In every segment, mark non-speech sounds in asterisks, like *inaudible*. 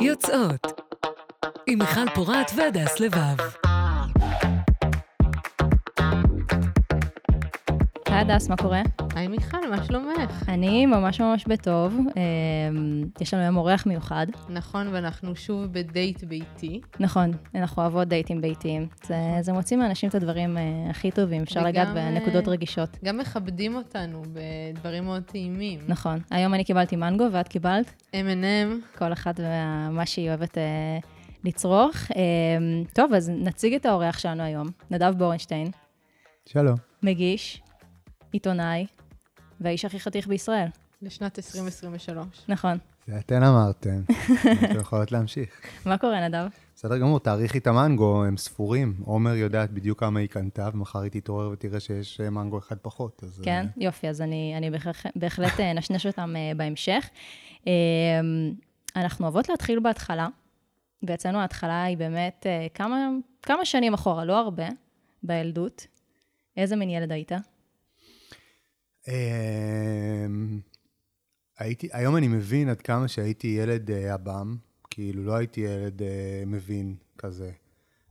יוצאות עם מיכל פורת והדס לבב. היי הדס, מה קורה? היי מיכל, מה שלומך? אני ממש ממש בטוב. אמ, יש לנו היום אורח מיוחד. נכון, ואנחנו שוב בדייט ביתי. נכון, אנחנו אוהבות דייטים ביתיים. זה, זה מוציא מאנשים את הדברים אה, הכי טובים, אפשר וגם, לגעת אה, בנקודות רגישות. גם מכבדים אותנו בדברים מאוד טעימים. נכון. היום אני קיבלתי מנגו ואת קיבלת? M&M, כל אחת ומה שהיא אוהבת אה, לצרוך. אמ, טוב, אז נציג את האורח שלנו היום, נדב בורנשטיין, שלום. מגיש, עיתונאי, והאיש הכי חתיך בישראל. לשנת 2023. נכון. זה אתן אמרתם. אתן יכולות להמשיך. מה קורה, נדב? בסדר גמור, תאריכי את המנגו, הם ספורים. עומר יודעת בדיוק כמה היא קנתה, ומחר היא תתעורר ותראה שיש אה, מנגו אחד פחות. אז, כן, אה, יופי, אז אני, אני בהחלט, בהחלט אה, נשנש אותם בהמשך. אנחנו אוהבות להתחיל בהתחלה, ואצלנו ההתחלה היא באמת כמה, כמה שנים אחורה, לא הרבה, בילדות. איזה מין ילד היית? אמ, הייתי, היום אני מבין עד כמה שהייתי ילד אה, עב"ם, כאילו לא הייתי ילד אה, מבין כזה.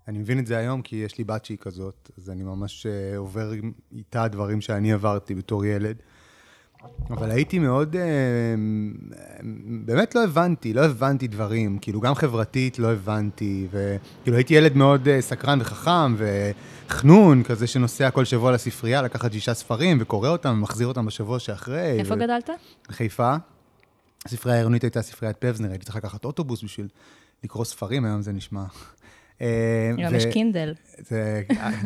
אני מבין את זה היום כי יש לי בת שהיא כזאת, אז אני ממש אה, עובר איתה דברים שאני עברתי בתור ילד. אבל הייתי מאוד, אה, באמת לא הבנתי, לא הבנתי דברים, כאילו גם חברתית לא הבנתי, וכאילו הייתי ילד מאוד אה, סקרן וחכם וחנון, כזה שנוסע כל שבוע לספרייה, לקחת שישה ספרים וקורא אותם ומחזיר אותם בשבוע שאחרי. איפה ו- גדלת? חיפה. הספרייה העירונית הייתה ספריית פבזנר, הייתי צריך לקחת אוטובוס בשביל לקרוא ספרים, היום זה נשמע. אה, גם יש קינדל.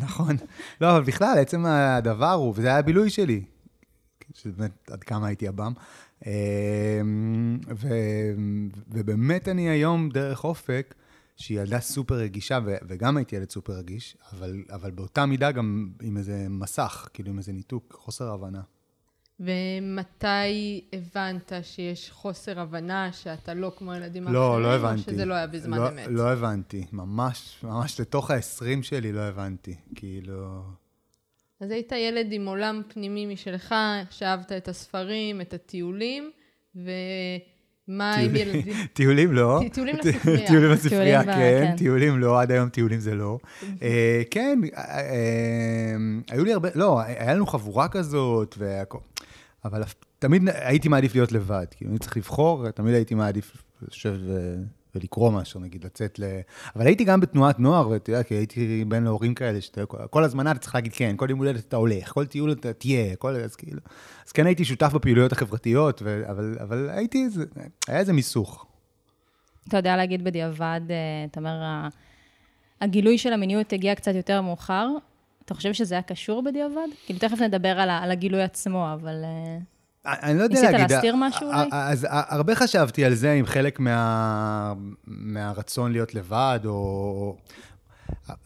נכון. לא, אבל בכלל, עצם הדבר הוא, וזה היה הבילוי שלי, שבאמת, עד כמה הייתי עב"ם. אה, ו, ובאמת אני היום, דרך אופק, שהיא ילדה סופר רגישה, ו, וגם הייתי ילד סופר רגיש, אבל, אבל באותה מידה גם עם איזה מסך, כאילו עם איזה ניתוק, חוסר הבנה. ומתי הבנת שיש חוסר הבנה, שאתה לא כמו ילדים האחרים? לא, לא הבנתי. או שזה לא היה בזמן לא, אמת? לא הבנתי, ממש, ממש לתוך ה-20 שלי לא הבנתי, כאילו... אז היית ילד עם עולם פנימי משלך, שאהבת את הספרים, את הטיולים, ומה עם ילדים? *laughs* טיולים לא. *laughs* טיולים לספרייה. טיולים לספרייה, כן. כן. טיולים לא, עד היום טיולים זה לא. *laughs* אה, כן, אה, אה, היו לי הרבה, לא, היה לנו חבורה כזאת, והכל. אבל תמיד הייתי מעדיף להיות לבד. כאילו, אני צריך לבחור, תמיד הייתי מעדיף לשבת ולקרוא משהו, נגיד, לצאת ל... אבל הייתי גם בתנועת נוער, ואתה יודע, כי הייתי בן להורים כאלה, שאתה כל- הזמן אתה צריך להגיד כן, כל יום הולדת אתה הולך, כל טיול אתה תהיה, כל... אז כאילו... אז כן הייתי שותף בפעילויות החברתיות, ו- אבל, אבל הייתי, איזה- היה איזה מיסוך. אתה יודע להגיד בדיעבד, אה, אתה אומר, הגילוי של המיניות הגיע קצת יותר מאוחר. אתה חושב שזה היה קשור בדיעבד? כאילו, תכף נדבר על, על הגילוי עצמו, אבל... אה, אני לא יודע ניסית להגיד. להסתיר משהו א- אולי? אז הרבה חשבתי על זה עם חלק מה... מהרצון להיות לבד, או...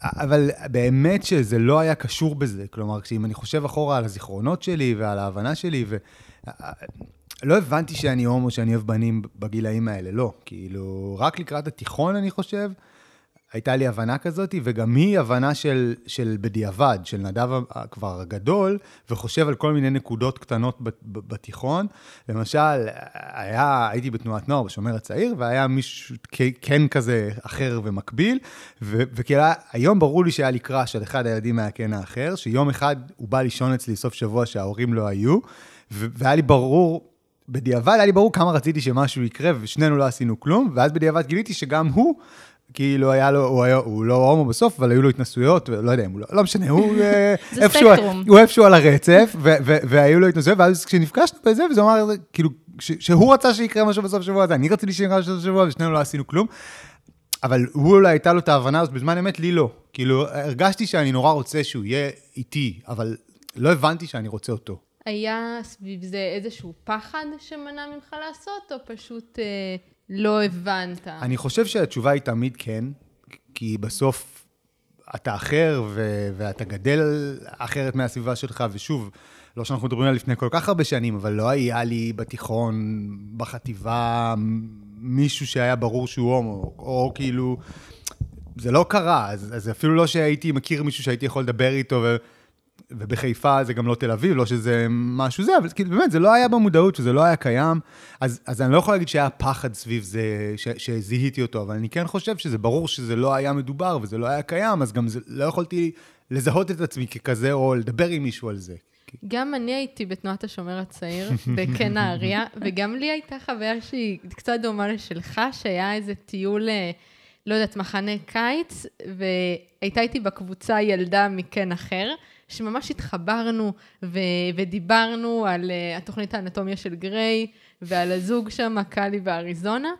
אבל באמת שזה לא היה קשור בזה. כלומר, אם אני חושב אחורה על הזיכרונות שלי ועל ההבנה שלי, ו... לא הבנתי שאני הומו, שאני אוהב בנים בגילאים האלה, לא. כאילו, רק לקראת התיכון, אני חושב, הייתה לי הבנה כזאת, וגם היא הבנה של, של בדיעבד, של נדב כבר הגדול, וחושב על כל מיני נקודות קטנות בתיכון. למשל, היה, הייתי בתנועת נוער בשומר הצעיר, והיה מישהו כן כזה אחר ומקביל, וכאילו, היום ברור לי שהיה לי קראש על אחד הילדים מהקן האחר, שיום אחד הוא בא לישון אצלי סוף שבוע שההורים לא היו, והיה לי ברור... בדיעבד היה לי ברור כמה רציתי שמשהו יקרה, ושנינו לא עשינו כלום, ואז בדיעבד גיליתי שגם הוא, כאילו היה לו, הוא, היה, הוא לא הומו בסוף, אבל היו לו התנסויות, ולא יודע אם הוא לא, לא משנה, הוא *laughs* אה, איפשהו. הוא איפשהו על הרצף, ו- ו- והיו לו התנסויות, ואז כשנפגשנו בזה, וזה אמר, כאילו, ש- שהוא רצה שיקרה משהו בסוף השבוע הזה, אני רציתי שיקרה משהו בסוף השבוע, ושנינו לא עשינו כלום. אבל הוא אולי הייתה לו את ההבנה הזאת בזמן אמת, לי לא. כאילו, הרגשתי שאני נורא רוצה שהוא יהיה איתי, אבל לא הבנתי שאני רוצה אותו. היה סביב זה איזשהו פחד שמנע ממך לעשות, או פשוט אה, לא הבנת? אני חושב שהתשובה היא תמיד כן, כי בסוף אתה אחר ו- ואתה גדל אחרת מהסביבה שלך, ושוב, לא שאנחנו מדברים על לפני כל כך הרבה שנים, אבל לא היה לי בתיכון, בחטיבה, מישהו שהיה ברור שהוא הומו, או כאילו, זה לא קרה, אז, אז אפילו לא שהייתי מכיר מישהו שהייתי יכול לדבר איתו, ו... ובחיפה זה גם לא תל אביב, לא שזה משהו זה, אבל כאילו באמת, זה לא היה במודעות וזה לא היה קיים, אז, אז אני לא יכול להגיד שהיה פחד סביב זה, ש, שזיהיתי אותו, אבל אני כן חושב שזה ברור שזה לא היה מדובר וזה לא היה קיים, אז גם זה, לא יכולתי לזהות את עצמי ככזה או לדבר עם מישהו על זה. גם אני הייתי בתנועת השומר הצעיר, בקן נהריה, וגם לי הייתה חוויה שהיא קצת דומה לשלך, שהיה איזה טיול, אה, לא יודעת, מחנה קיץ, והייתה איתי בקבוצה ילדה מקן אחר, שממש התחברנו ו- ודיברנו על uh, התוכנית האנטומיה של גריי, ועל הזוג שם, קאלי באריזונה,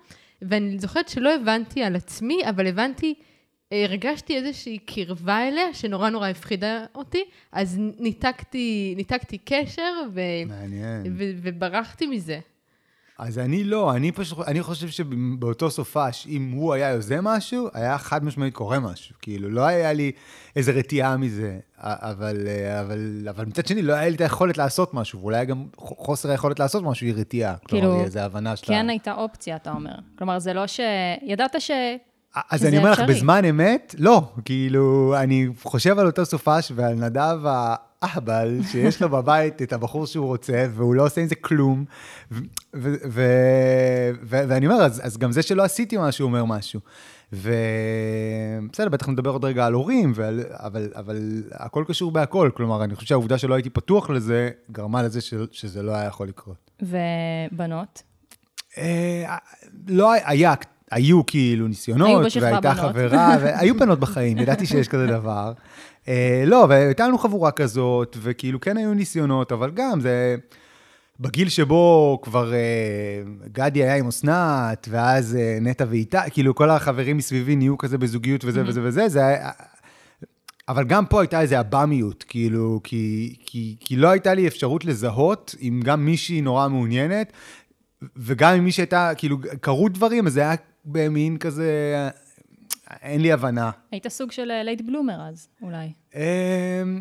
ואני זוכרת שלא הבנתי על עצמי, אבל הבנתי הרגשתי איזושהי קרבה אליה, שנורא נורא הפחידה אותי, אז ניתקתי, ניתקתי קשר, ו... מעניין. ו... וברחתי מזה. אז אני לא, אני פשוט, אני חושב שבאותו סופש, אם הוא היה יוזם משהו, היה חד משמעית קורה משהו. כאילו, לא היה לי איזה רתיעה מזה, אבל, אבל, אבל מצד שני, לא היה לי את היכולת לעשות משהו, ואולי גם חוסר היכולת לעשות משהו היא רתיעה. כאילו, כלומר, איזו הבנה שאתה... כן הייתה אופציה, אתה אומר. כלומר, זה לא ש... ידעת ש... אז אני אומר לך, בזמן אמת, לא. כאילו, אני חושב על אותו סופש ועל נדב האהבל, שיש לו בבית את הבחור שהוא רוצה, והוא לא עושה עם זה כלום. ואני אומר, אז, אז גם זה שלא עשיתי משהו אומר משהו. ובסדר, בטח נדבר עוד רגע על הורים, ועל, אבל, אבל הכל קשור בהכל. כלומר, אני חושב שהעובדה שלא הייתי פתוח לזה, גרמה לזה ש, שזה לא היה יכול לקרות. ובנות? אה, לא היה, היו כאילו ניסיונות, והייתה חברה, והיו בנות בחיים, ידעתי שיש כזה דבר. *laughs* Uh, לא, והייתה לנו חבורה כזאת, וכאילו כן היו ניסיונות, אבל גם זה... בגיל שבו כבר uh, גדי היה עם אסנת, ואז uh, נטע ואיתה, כאילו כל החברים מסביבי נהיו כזה בזוגיות וזה וזה וזה, זה היה... אבל גם פה הייתה איזו עב"מיות, כאילו, כי, כי, כי לא הייתה לי אפשרות לזהות אם גם מישהי נורא מעוניינת, וגם אם מישהי הייתה, כאילו, קרו דברים, אז זה היה במין כזה, אין לי הבנה. היית סוג של late bloomer אז, אולי. אמ,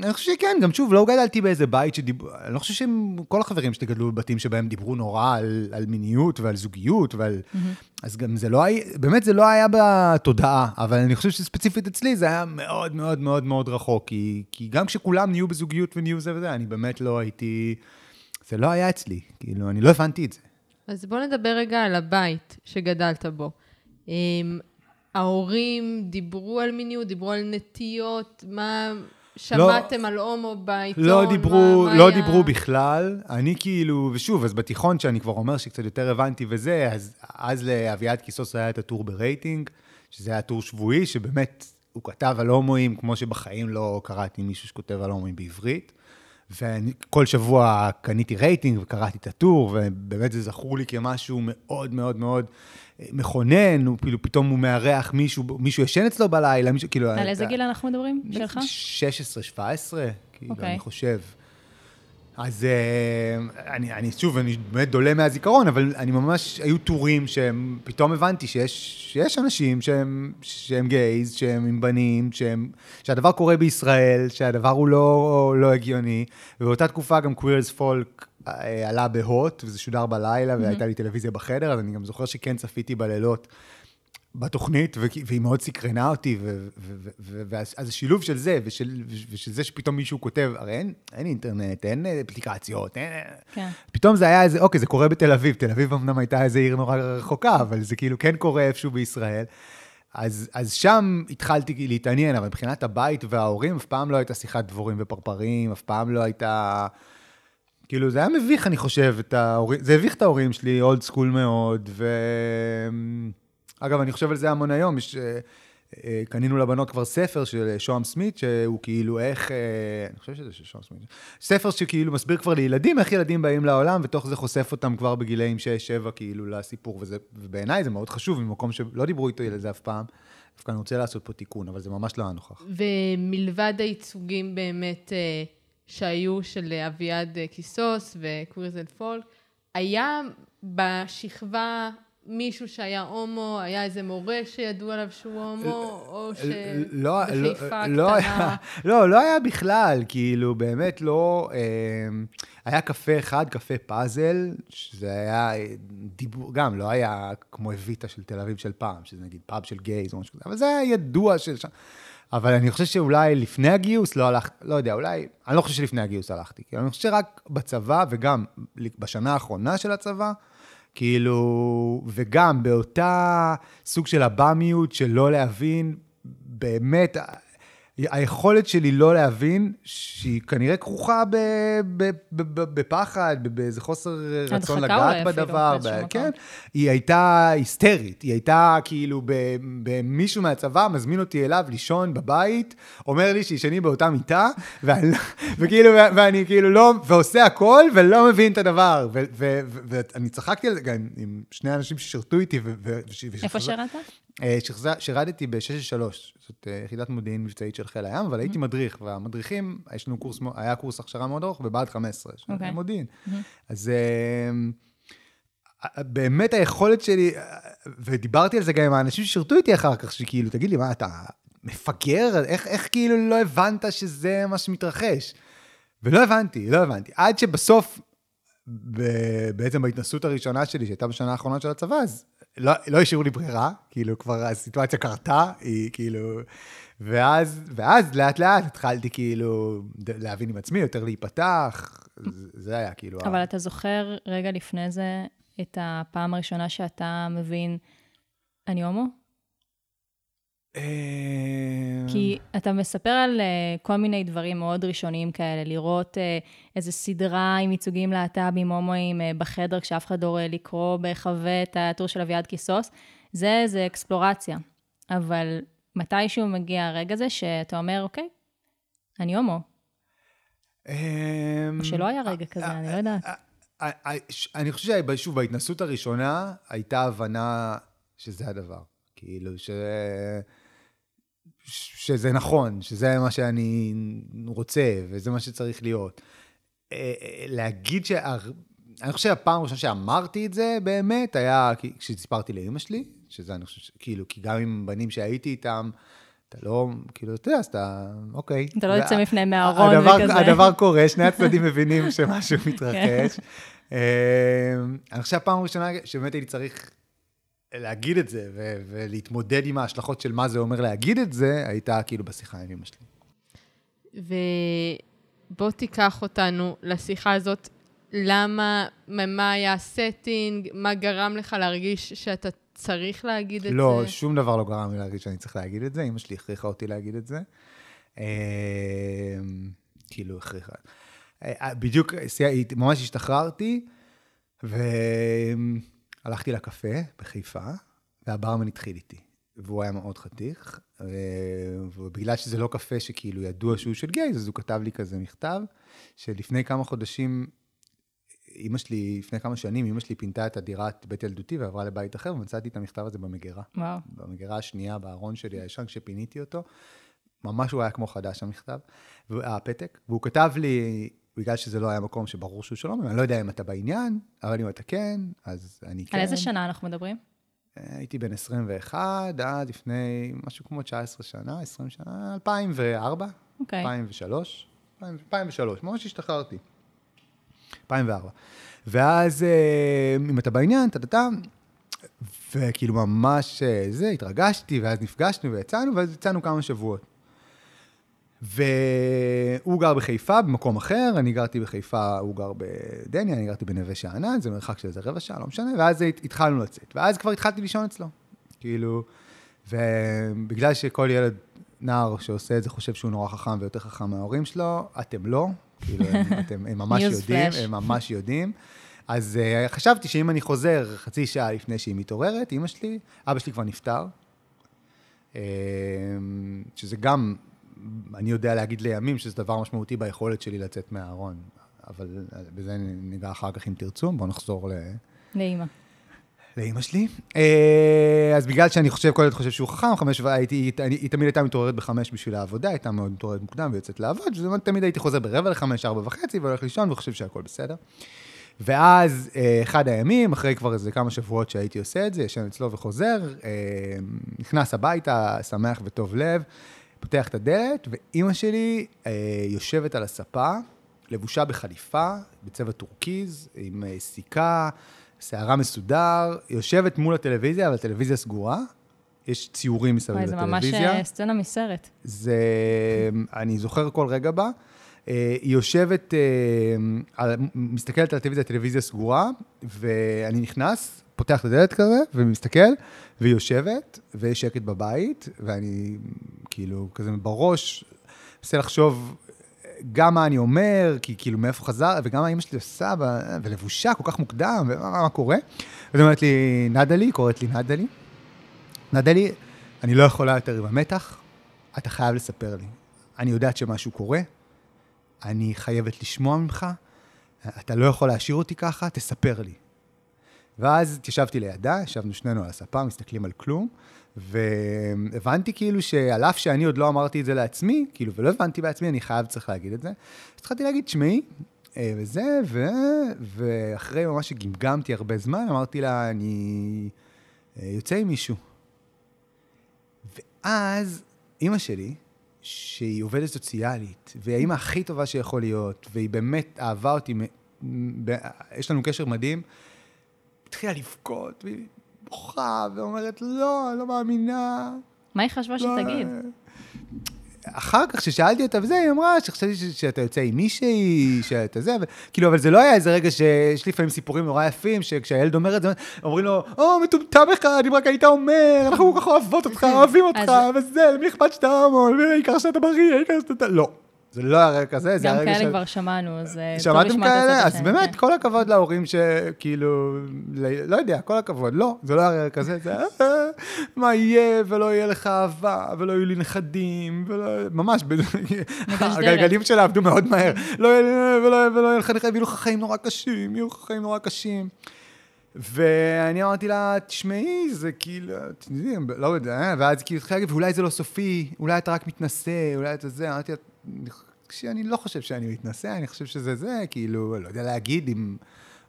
אני חושב שכן, גם שוב, לא גדלתי באיזה בית שדיברו, אני לא חושב שכל החברים שלי גדלו בבתים שבהם דיברו נורא על, על מיניות ועל זוגיות ועל... Mm-hmm. אז גם זה לא היה, באמת זה לא היה בתודעה, אבל אני חושב שספציפית אצלי זה היה מאוד מאוד מאוד מאוד רחוק, כי, כי גם כשכולם נהיו בזוגיות ונהיו זה וזה, אני באמת לא הייתי... זה לא היה אצלי, כאילו, אני לא הבנתי את זה. אז בוא נדבר רגע על הבית שגדלת בו. ההורים דיברו על מיניות, דיברו על נטיות, מה... שמעתם לא, על הומו בעיתון? לא דיברו, מה, מה לא היה... דיברו בכלל. אני כאילו, ושוב, אז בתיכון, שאני כבר אומר שקצת יותר הבנתי וזה, אז, אז לאביעד קיסוס היה את הטור ברייטינג, שזה היה טור שבועי, שבאמת הוא כתב על הומואים, כמו שבחיים לא קראתי מישהו שכותב על הומואים בעברית. וכל שבוע קניתי רייטינג וקראתי את הטור, ובאמת זה זכור לי כמשהו מאוד מאוד מאוד מכונן, הוא כאילו פתאום הוא מארח מישהו, מישהו ישן אצלו בלילה, מישהו, כאילו... על איזה גיל אנחנו מדברים? שלך? 16, 17, כאילו, okay. אני חושב. אז uh, אני, אני שוב, אני באמת דולה מהזיכרון, אבל אני ממש, היו טורים שהם, פתאום הבנתי שיש, שיש אנשים שהם, שהם גייז, שהם עם בנים, שהם, שהדבר קורה בישראל, שהדבר הוא לא, לא הגיוני, ובאותה תקופה גם קווירס פולק אה, עלה בהוט, וזה שודר בלילה, mm-hmm. והייתה לי טלוויזיה בחדר, אז אני גם זוכר שכן צפיתי בלילות. בתוכנית, והיא מאוד סקרנה אותי, ואז השילוב של זה, ושל, ושל זה שפתאום מישהו כותב, הרי אין, אין אינטרנט, אין אפליקציות, אין... כן. פתאום זה היה איזה, אוקיי, זה קורה בתל אביב, תל אביב אמנם הייתה איזה עיר נורא רחוקה, אבל זה כאילו כן קורה איפשהו בישראל. אז, אז שם התחלתי להתעניין, אבל מבחינת הבית וההורים, אף פעם לא הייתה שיחת דבורים ופרפרים, אף פעם לא הייתה... כאילו, זה היה מביך, אני חושב, את ההורים, זה הביך את ההורים שלי, אולד סקול מאוד, ו... אגב, אני חושב על זה המון היום, יש... אה, אה, קנינו לבנות כבר ספר של שוהם סמית, שהוא כאילו איך, אה, אני חושב שזה של שוהם סמית, ספר שכאילו מסביר כבר לילדים איך ילדים באים לעולם, ותוך זה חושף אותם כבר בגילאים 6-7 כאילו לסיפור, וזה, ובעיניי זה מאוד חשוב, ממקום שלא דיברו איתו על זה אף פעם. דווקא אני רוצה לעשות פה תיקון, אבל זה ממש לא היה נוכח. ומלבד הייצוגים באמת שהיו של אביעד קיסוס וקווירזל פולק, היה בשכבה מישהו שהיה הומו, היה איזה מורה שידעו עליו שהוא הומו, או שבחיפה לא, לא, קטנה... לא, לא היה בכלל, כאילו, באמת לא... אה, היה קפה אחד, קפה פאזל, שזה היה דיבור, גם לא היה כמו אביטה של תל אביב של פעם, שזה נגיד פאב של גייז או משהו כזה, אבל זה היה ידוע של... אבל אני חושב שאולי לפני הגיוס לא הלכתי, לא יודע, אולי, אני לא חושב שלפני הגיוס הלכתי. כאילו, אני חושב שרק בצבא, וגם בשנה האחרונה של הצבא, כאילו, וגם באותה סוג של הבאמיות של לא להבין, באמת, היכולת שלי לא להבין, שהיא כנראה כרוכה ב, ב, ב, ב, בפחד, באיזה חוסר רצון לגעת בדבר. ב, כן, היא הייתה היסטרית, היא הייתה כאילו, במישהו מהצבא מזמין אותי אליו לישון בבית, אומר לי שישנים באותה מיטה, ואני, וכאילו, ואני כאילו לא, ועושה הכל, ולא מבין את הדבר. ואני צחקתי על זה גם עם שני אנשים ששירתו איתי. איפה שירת? אה, שירדתי ב-663, זאת אה, יחידת מודיעין מבצעית של חיל הים, אבל הייתי מדריך, והמדריכים, יש לנו קורס, היה קורס הכשרה מאוד ארוך בבה"ד 15, של אוקיי. מודיעין. אז אה, באמת היכולת שלי, ודיברתי על זה גם עם האנשים ששירתו איתי אחר כך, שכאילו, תגיד לי, מה, אתה מפגר? איך, איך כאילו לא הבנת שזה מה שמתרחש? ולא הבנתי, לא הבנתי. עד שבסוף, בעצם בהתנסות הראשונה שלי, שהייתה בשנה האחרונה של הצבא, אז לא, לא השאירו לי ברירה, כאילו כבר הסיטואציה קרתה, היא כאילו... ואז, ואז לאט לאט התחלתי כאילו להבין עם עצמי, יותר להיפתח, זה היה כאילו... אבל. אתה זוכר רגע לפני זה את הפעם הראשונה שאתה מבין, אני הומו? אה, כי אתה מספר על uh, כל מיני דברים מאוד ראשוניים כאלה, לראות uh, איזה סדרה עם ייצוגים להט"בים, הומואים uh, בחדר, כשאף אחד לא רואה לקרוא בהיחווה את הטור של אביעד קיסוס, זה איזה אקספלורציה. אבל מתישהו מגיע הרגע הזה שאתה אומר, אוקיי, אני הומו. או שלא היה רגע כזה, אני לא יודעת. אני חושב ששוב, בהתנסות הראשונה הייתה הבנה שזה הדבר. כאילו, ש... שזה נכון, שזה מה שאני רוצה, וזה מה שצריך להיות. אה, אה, להגיד ש... אני חושב שהפעם הראשונה שאמרתי את זה באמת, היה כשסיפרתי לאימא שלי, שזה אני חושב, כאילו, כי גם עם בנים שהייתי איתם, אתה לא, כאילו, אתה יודע, אז אתה, אוקיי. אתה לא יוצא מפניהם מהארון וכזה. הדבר קורה, שני הצדדים מבינים *laughs* שמשהו מתרחש. אה, אני חושב שהפעם הראשונה שבאמת הייתי צריך להגיד את זה ו- ולהתמודד עם ההשלכות של מה זה אומר להגיד את זה, הייתה כאילו בשיחה עם אמא שלי. ובוא תיקח אותנו לשיחה הזאת. למה, מה היה הסטינג, מה גרם לך להרגיש שאתה צריך להגיד את לא, זה? לא, שום דבר לא גרם לי להרגיש שאני צריך להגיד את זה. אמא שלי הכריחה אותי להגיד את זה. אמ, כאילו, הכריחה. אה, בדיוק, ממש השתחררתי, ו... הלכתי לקפה בחיפה, והברמן התחיל איתי. והוא היה מאוד חתיך, ובגלל שזה לא קפה שכאילו ידוע שהוא של גייז, אז הוא כתב לי כזה מכתב, שלפני כמה חודשים, אימא שלי, לפני כמה שנים, אימא שלי פינתה את הדירת בית ילדותי ועברה לבית אחר, ומצאתי את המכתב הזה במגירה. וואו. במגירה השנייה, בארון שלי הישן, כשפיניתי אותו. ממש הוא היה כמו חדש, המכתב, הפתק, והוא כתב לי, בגלל שזה לא היה מקום שברור שהוא שלום, אני לא יודע אם אתה בעניין, אבל אם אתה כן, אז אני כן. על איזה שנה אנחנו מדברים? אה, הייתי בן 21 עד לפני משהו כמו 19 שנה, 20 שנה, 2004, אוקיי. 2003, 2003, ממש השתחררתי. 2004. ואז, אה, אם אתה בעניין, טה-טה-טה, וכאילו ממש אה, זה, התרגשתי, ואז נפגשנו ויצאנו, ואז יצאנו כמה שבועות. והוא גר בחיפה, במקום אחר, אני גרתי בחיפה, הוא גר בדניה, אני גרתי בנווה שאנן, זה מרחק של איזה רבע שעה, לא משנה, ואז התחלנו לצאת. ואז כבר התחלתי לישון אצלו. כאילו, ובגלל שכל ילד, נער שעושה את זה, חושב שהוא נורא חכם ויותר חכם מההורים שלו, אתם לא. כאילו, הם, *laughs* אתם, הם ממש יודעים, הם ממש יודעים. אז uh, חשבתי שאם אני חוזר חצי שעה לפני שהיא מתעוררת, אימא שלי, אבא שלי כבר נפטר, uh, שזה גם אני יודע להגיד לימים שזה דבר משמעותי ביכולת שלי לצאת מהארון, אבל בזה ניגע אחר כך אם תרצו, בואו נחזור ל... לאימא. לאימא שלי. אה, אז בגלל שאני חושב, כל ילד חושב שהוא חכם, חמש, והייתי, היא תמיד הייתה מתעוררת בחמש בשביל העבודה, הייתה מאוד מתעוררת מוקדם ויוצאת לעבוד, ותמיד הייתי חוזר ברבע לחמש, ארבע וחצי, והולך לישון וחושב שהכל בסדר. ואז אה, אחד הימים, אחרי כבר איזה כמה שבועות שהייתי עושה את זה, ישן אצלו וחוזר, אה, נכנס הביתה, שמח וטוב לב, פותח את הדלת, ואימא שלי אה, יושבת על הספה, לבושה בחליפה, בצבע טורקיז, עם אה, סיכה, שערה מסודר, יושבת מול הטלוויזיה, אבל הטלוויזיה סגורה, יש ציורים מסביב וואי, זה ממש לטלוויזיה. אה, סצנה מסרט. זה, אני זוכר כל רגע בה. אה, היא יושבת, אה, מסתכלת על הטלוויזיה, הטלוויזיה סגורה, ואני נכנס, פותח את הדלת כזה, ומסתכל, והיא יושבת, ויש שקט בבית, ואני כאילו כזה בראש, מנסה לחשוב גם מה אני אומר, כי כאילו מאיפה חזר, וגם מה אמא שלי עושה, ולבושה כל כך מוקדם, ומה מה קורה. אז היא אומרת לי, נדלי, קוראת לי נדלי. נדלי, אני לא יכולה יותר עם המתח, אתה חייב לספר לי. אני יודעת שמשהו קורה, אני חייבת לשמוע ממך, אתה לא יכול להשאיר אותי ככה, תספר לי. ואז התיישבתי לידה, ישבנו שנינו על הספה, מסתכלים על כלום, והבנתי כאילו שעל אף שאני עוד לא אמרתי את זה לעצמי, כאילו, ולא הבנתי בעצמי, אני חייב צריך להגיד את זה. אז התחלתי להגיד, תשמעי, אה, וזה, ו... ואחרי ממש שגמגמתי הרבה זמן, אמרתי לה, אני אה, יוצא עם מישהו. ואז אימא שלי, שהיא עובדת סוציאלית, והיא האימא הכי טובה שיכול להיות, והיא באמת אהבה אותי, יש לנו קשר מדהים, התחילה לבכות, והיא בוכה, ואומרת, לא, אני לא מאמינה. מה היא חשבה לא, שתגיד? אחר כך, כששאלתי אותה וזה, היא אמרה שחשבתי שאתה יוצא עם מישהי, שאתה זה, וכאילו, אבל זה לא היה איזה רגע שיש לפעמים סיפורים נורא יפים, שכשהילד אומר את זה, אומרים לו, או, מטומטם אחד, אם רק היית אומר, אנחנו כל כך אוהבות אותך, *laughs* אוהבים אותך, וזה, למי אכפת שאתה הומו, העיקר שאתה בריא, העיקר שאתה... לא. זה לא היה רגע כזה, זה גם היה רגע כאלה של... כבר שמענו, אז אה, טוב לשמוע את כאלה? הצד אז השני, באמת, כן. כל הכבוד להורים שכאילו, ל- לא יודע, כל הכבוד. לא, זה לא היה כזה, זה היה, מה יהיה, ולא יהיה לך אהבה, ולא יהיו לי נכדים, ולא, ממש, הגלגלים שלה עבדו מאוד מהר. לא יהיה לך נכדים, ויהיו לך חיים נורא קשים, יהיו לך חיים נורא קשים. ואני אמרתי לה, תשמעי, זה כאילו, לא יודע, אה?" ואז כאילו התחילה להגיד, ואולי זה לא סופי, אולי אתה רק מתנשא, אולי אתה זה, אמרתי לה, שאני לא חושב שאני מתנשא, אני חושב שזה זה, כאילו, לא יודע להגיד אם...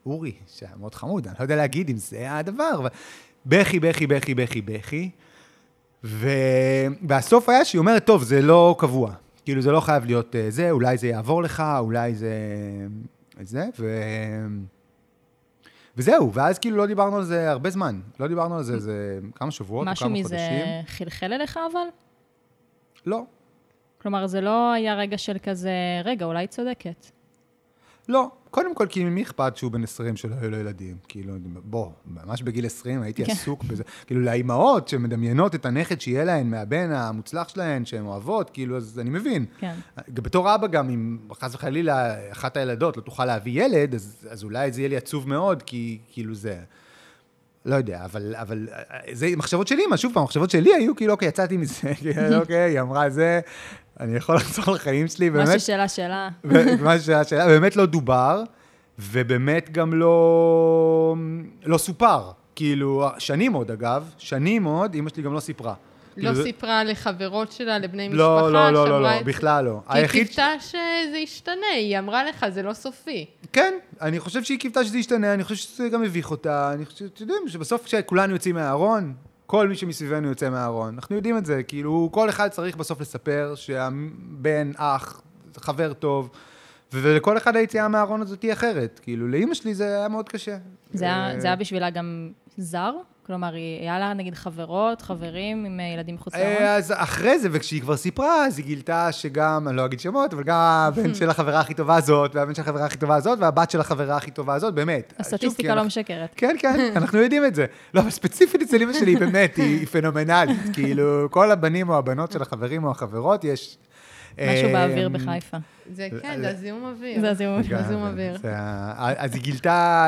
אורי, שהיה מאוד חמוד, אני לא יודע להגיד אם זה הדבר. בכי, בכי, בכי, בכי, בכי. ו... והסוף היה שהיא אומרת, טוב, זה לא קבוע. כאילו, זה לא חייב להיות אה, זה, אולי זה יעבור לך, אולי זה... זה, ו... וזהו, ואז כאילו לא דיברנו על זה הרבה זמן. לא דיברנו על זה איזה כמה שבועות או משהו כמה מזה חודשים. חלחל אליך אבל? לא, כלומר, זה לא היה רגע של כזה, רגע, אולי היא צודקת. לא. קודם כל, כי ממי אכפת שהוא בן 20 שלא היו לו ילדים? כאילו, בוא, ממש בגיל 20 הייתי כן. עסוק בזה. כאילו, לאימהות שמדמיינות את הנכד שיהיה להן מהבן המוצלח שלהן, שהן אוהבות, כאילו, אז אני מבין. כן. בתור אבא גם, אם חס וחלילה אחת הילדות לא תוכל להביא ילד, אז, אז אולי זה יהיה לי עצוב מאוד, כי כאילו זה... לא יודע, אבל, אבל זה מחשבות שלי, מה שוב פעם, המחשבות שלי היו כאילו, אוקיי, יצאתי מזה, *laughs* כאילו, *laughs* אוקיי, היא אמרה זה, אני יכול לחזור לחיים שלי, באמת. משהו שאלה שאלה. מה שהשאלה, באמת לא דובר, ובאמת גם לא, לא סופר. כאילו, שנים עוד אגב, שנים עוד, אמא שלי גם לא סיפרה. לא כאילו, זה- סיפרה לחברות שלה, לבני משפחה, לא, לא, לא, לא, לא, את- בכלל לא. כי היא היחיד קיוותה שזה ישתנה, היא אמרה לך, זה לא סופי. כן, אני חושב שהיא קיוותה שזה ישתנה, אני חושב שזה גם מביך אותה, אני חושב, אתם יודעים, שבסוף כשכולנו יוצאים מהארון, כל מי שמסביבנו יוצא מהארון. אנחנו יודעים את זה, כאילו, כל אחד צריך בסוף לספר שהבן, אח, חבר טוב, ולכל אחד היציאה מהארון הזאת תהיה אחרת. כאילו, לאימא שלי זה היה מאוד קשה. זה היה- אה, זה היה בשבילה גם זר? כלומר, היא- היה לה נגיד חברות, חברים עם אה, ילדים מחוץ לארון? אה, אז אחרי זה, וכשהיא כבר סיפרה, אז היא גילתה שגם, אני לא אגיד שמות, אבל גם הבן *laughs* של החברה הכי טובה הזאת, והבן של החברה הכי טובה הזאת, והבת של החברה הכי טובה הזאת, באמת. הסטטיסטיקה לא משקרת. כן, כן, *laughs* אנחנו יודעים את זה. לא, אבל ספציפית אצל אמא שלי, באמת, היא פנומנלית. *laughs* כאילו, כל הבנים או הבנות של החברים או החברות, יש... משהו אה, באוויר בחיפה. זה כן, זה הזיהום אוויר. זה הזיהום אוויר. אז היא גילתה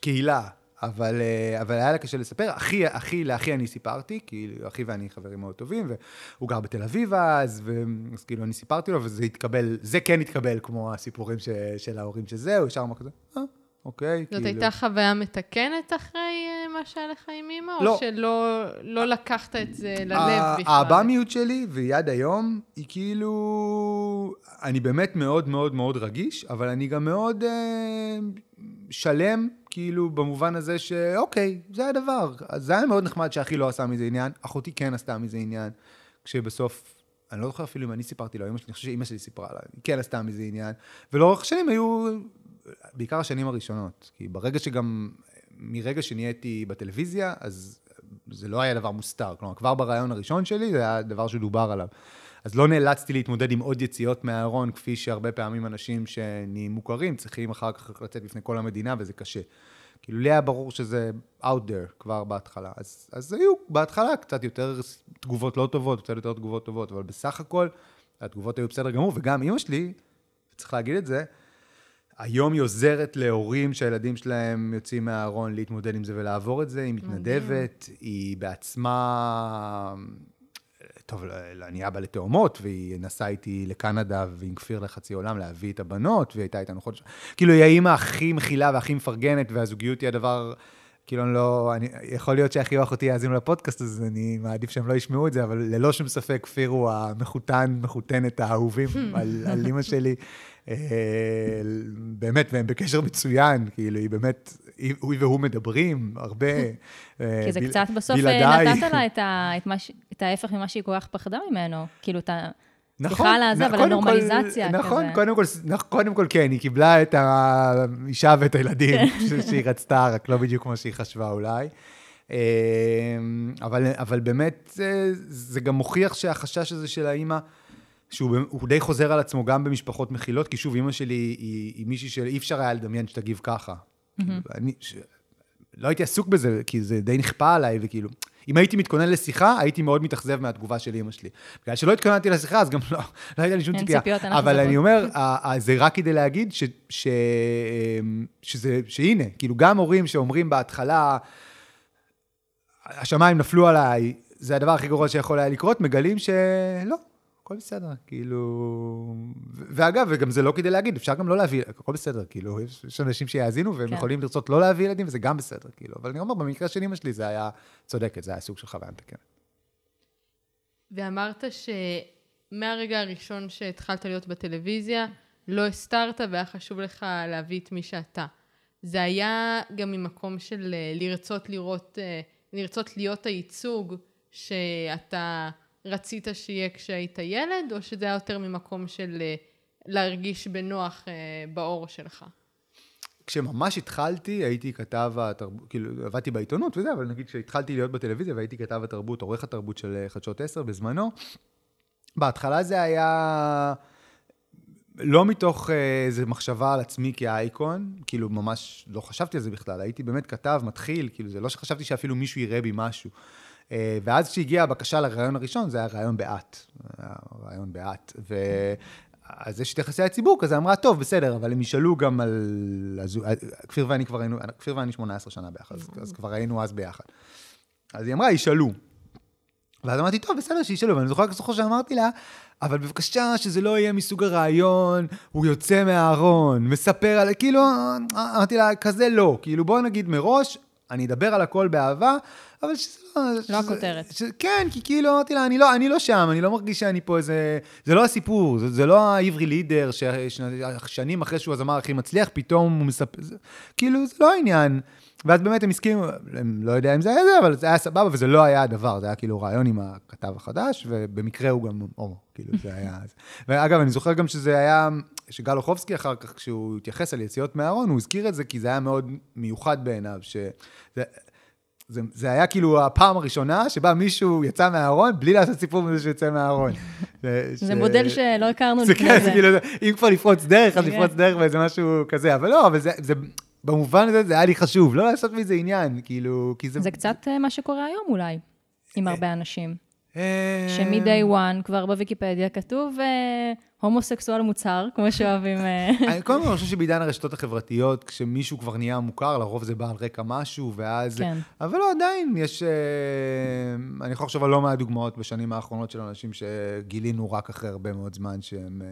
קהילה, אבל, אה, אבל היה לה קשה לספר. אחי, אחי, לאחי אני סיפרתי, כי אחי ואני חברים מאוד טובים, והוא גר בתל אביב אז, ו- אז כאילו אני סיפרתי לו, וזה התקבל, זה כן התקבל כמו הסיפורים ש, של ההורים שזה, הוא ישר אמר כזה, אה, אוקיי, זאת כאילו. הייתה חוויה מתקנת אחרי אה, מה שהיה לך עם אמא? לא. או שלא לא לקחת את זה ללב בכלל? האב"מיות שלי, והיא עד היום, היא כאילו... אני באמת מאוד מאוד מאוד רגיש, אבל אני גם מאוד אה, שלם, כאילו, במובן הזה שאוקיי, זה הדבר. אז זה היה מאוד נחמד שאחי לא עשה מזה עניין, אחותי כן עשתה מזה עניין, כשבסוף... אני לא זוכר אפילו אם אני סיפרתי לו, אני חושב שאימא שלי סיפרה לה, היא כן עשתה מזה עניין. ולאורך השנים היו, בעיקר השנים הראשונות, כי ברגע שגם, מרגע שנהייתי בטלוויזיה, אז זה לא היה דבר מוסתר. כלומר, כבר ברעיון הראשון שלי, זה היה דבר שדובר עליו. אז לא נאלצתי להתמודד עם עוד יציאות מהארון, כפי שהרבה פעמים אנשים שנהיים מוכרים צריכים אחר כך לצאת בפני כל המדינה, וזה קשה. כאילו, לי היה ברור שזה out there כבר בהתחלה. אז, אז היו בהתחלה קצת יותר תגובות לא טובות, קצת יותר תגובות טובות, אבל בסך הכל, התגובות היו בסדר גמור, וגם אימא שלי, צריך להגיד את זה, היום היא עוזרת להורים שהילדים שלהם יוצאים מהארון להתמודד עם זה ולעבור את זה, היא מתנדבת, היא בעצמה... טוב, אני אבא לתאומות, והיא נסעה איתי לקנדה ועם כפיר לחצי עולם להביא את הבנות, והיא הייתה איתנו חודש. כאילו, היא האימא הכי מכילה והכי מפרגנת, והזוגיות היא הדבר... כאילו, אני לא... אני, יכול להיות שאחי או אחותי יאזינו לפודקאסט, אז אני מעדיף שהם לא ישמעו את זה, אבל ללא שום ספק, כפיר הוא המחותן, מחותנת האהובים *laughs* על, על אימא שלי. אה, באמת, והם בקשר מצוין, כאילו, היא באמת, היא והוא מדברים הרבה. אה, כי זה קצת בסוף אה, נתת לה את ההפך ממה שהיא כל כך פחדה ממנו. כאילו, אתה... נכון, סליחה על הזה, אבל הנורמליזציה כזה. נכון, קודם כל, קודם כל כן, היא קיבלה את האישה ואת הילדים כן. שהיא רצתה, רק לא בדיוק כמו שהיא חשבה אולי. אבל, אבל באמת, זה גם מוכיח שהחשש הזה של האימא, שהוא די חוזר על עצמו גם במשפחות מכילות, כי שוב, אימא שלי היא, היא מישהי שאי אפשר היה לדמיין שתגיב ככה. Mm-hmm. אני, ש... לא הייתי עסוק בזה, כי זה די נכפה עליי, וכאילו, אם הייתי מתכונן לשיחה, הייתי מאוד מתאכזב מהתגובה של אימא שלי. בגלל שלא התכוננתי לשיחה, אז גם לא, *laughs* לא הייתה לי שום ציפייה. אבל אני אומר, זה רק כדי להגיד ש, ש, שזה, שהנה, כאילו, גם הורים שאומרים בהתחלה, השמיים נפלו עליי, זה הדבר הכי גרוע שיכול היה לקרות, מגלים שלא, הכל בסדר, כאילו... ואגב, וגם זה לא כדי להגיד, אפשר גם לא להביא, הכל בסדר, כאילו, יש, יש אנשים שיאזינו והם כן. יכולים לרצות לא להביא ילדים, וזה גם בסדר, כאילו. אבל אני אומר, במקרה של אמא שלי זה היה צודקת, זה היה סוג של חוויה מתקנת. ואמרת שמהרגע הראשון שהתחלת להיות בטלוויזיה, לא הסתרת והיה חשוב לך להביא את מי שאתה. זה היה גם ממקום של אה, לרצות לראות, אה, לרצות להיות הייצוג שאתה... רצית שיהיה כשהיית ילד, או שזה היה יותר ממקום של אה, להרגיש בנוח אה, באור שלך? כשממש התחלתי, הייתי כתב התרבות, כאילו, עבדתי בעיתונות וזה, אבל נגיד כשהתחלתי להיות בטלוויזיה והייתי כתב התרבות, עורך התרבות של אה, חדשות 10 בזמנו, בהתחלה זה היה לא מתוך איזו מחשבה על עצמי כאייקון, כאילו ממש לא חשבתי על זה בכלל, הייתי באמת כתב, מתחיל, כאילו זה לא שחשבתי שאפילו מישהו יראה בי משהו. אה, ואז כשהגיעה הבקשה לרעיון הראשון, זה היה רעיון באט. רעיון באט. ו... אז יש את יחסי הציבור כזה, אמרה, טוב, בסדר, אבל הם ישאלו גם על... כפיר ואני כבר היינו, כפיר ואני 18 שנה ביחד, אז, אז כבר היינו אז ביחד. אז היא אמרה, ישאלו. ואז אמרתי, טוב, בסדר, שישאלו, ואני זוכר זוכר שאמרתי לה, אבל בבקשה שזה לא יהיה מסוג הרעיון, הוא יוצא מהארון, מספר על... כאילו, אמרתי לה, כזה לא. כאילו, בואו נגיד מראש, אני אדבר על הכל באהבה, אבל שזה לא... לא הכותרת. כן, כי כאילו אמרתי לה, אני לא, אני לא שם, אני לא מרגיש שאני פה איזה... זה לא הסיפור, זה, זה לא העברי לידר, ששנים אחרי שהוא הזמר הכי מצליח, פתאום הוא מספר... זה, כאילו, זה לא העניין. ואז באמת הם הסכימו, אני לא יודע אם זה היה זה, אבל זה היה סבבה, וזה לא היה הדבר, זה היה כאילו רעיון עם הכתב החדש, ובמקרה הוא גם הומו, כאילו זה היה... *laughs* ואגב, אני זוכר גם שזה היה, שגל אוחובסקי אחר כך, כשהוא התייחס על יציאות מהארון, הוא הזכיר את זה, כי זה היה מאוד מיוחד בעיניו, ש... זה, זה היה כאילו הפעם הראשונה שבה מישהו יצא מהארון בלי לעשות סיפור מזה שהוא יוצא מהארון. *laughs* זה ש... מודל שלא הכרנו לפני כן, זה. זה כאילו, אם כבר לפרוץ דרך, אז כן. לפרוץ דרך באיזה משהו כזה, אבל לא, אבל זה, זה, במובן הזה זה היה לי חשוב, לא לעשות מזה עניין, כאילו, כי זה... זה קצת אה, מה שקורה היום אולי, עם הרבה אנשים. אה, שמ-day one כבר בוויקיפדיה כתוב אה, הומוסקסואל מוצהר, כמו שאוהבים... קודם כל, אני חושב שבעידן הרשתות החברתיות, כשמישהו כבר נהיה מוכר, לרוב זה בא על רקע משהו, ואז... כן. אבל לא, עדיין יש... אני יכול לחשוב על לא מעט דוגמאות בשנים האחרונות של אנשים שגילינו רק אחרי הרבה מאוד זמן שהם...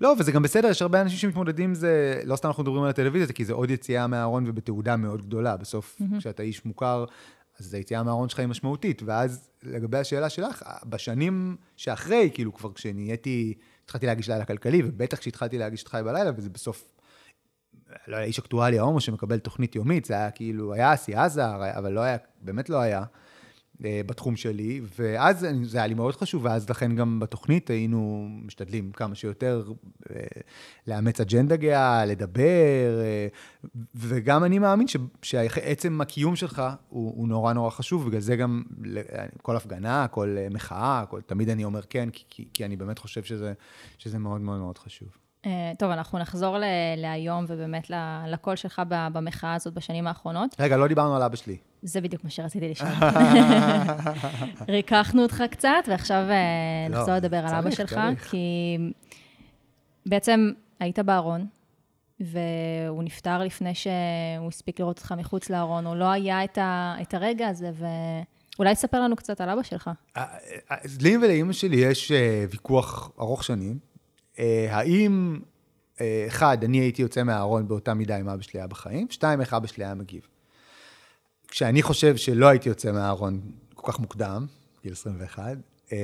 לא, וזה גם בסדר, יש הרבה אנשים שמתמודדים עם זה, לא סתם אנחנו מדברים על הטלוויזיה, כי זה עוד יציאה מהארון ובתעודה מאוד גדולה. בסוף, mm-hmm. כשאתה איש מוכר, אז היציאה מהארון שלך היא משמעותית. ואז, לגבי השאלה שלך, בשנים שאחרי, כאילו, כבר כשנהייתי, התחלתי להגיש לילה כלכלי, ובטח כשהתחלתי להגיש את חי בלילה, וזה בסוף, לא היה איש אקטואלי ההומו שמקבל תוכנית יומית, זה היה כאילו, היה אסי עזר, אבל לא היה, באמת לא היה. אה, בתחום שלי, ואז זה היה לי מאוד חשוב, ואז לכן גם בתוכנית היינו משתדלים כמה שיותר אה, לאמץ אג'נדה גאה, לדבר, אה, וגם אני מאמין שעצם הקיום שלך הוא, הוא נורא נורא חשוב, בגלל זה גם כל הפגנה, כל אה, מחאה, כל, תמיד אני אומר כן, כי, כי, כי אני באמת חושב שזה, שזה מאוד מאוד מאוד חשוב. אה, טוב, אנחנו נחזור ל- להיום ובאמת ל- לקול שלך ב- במחאה הזאת בשנים האחרונות. רגע, לא דיברנו על אבא שלי. זה בדיוק מה שרציתי לשאול. *laughs* ריככנו אותך קצת, ועכשיו אה, לא, נחזור לדבר על אבא שלך. כי בעצם היית בארון, והוא נפטר לפני שהוא הספיק לראות אותך מחוץ לארון, או לא היה את, ה, את הרגע הזה, ואולי תספר לנו קצת על אבא שלך. אז לי ולאימא שלי יש אה, ויכוח ארוך שנים. אה, האם, אה, אחד, אני הייתי יוצא מהארון באותה מידה אם אבא שלי היה בחיים, שתיים, איך אבא שלי היה מגיב. כשאני חושב שלא הייתי יוצא מהארון כל כך מוקדם, גיל 21, אה,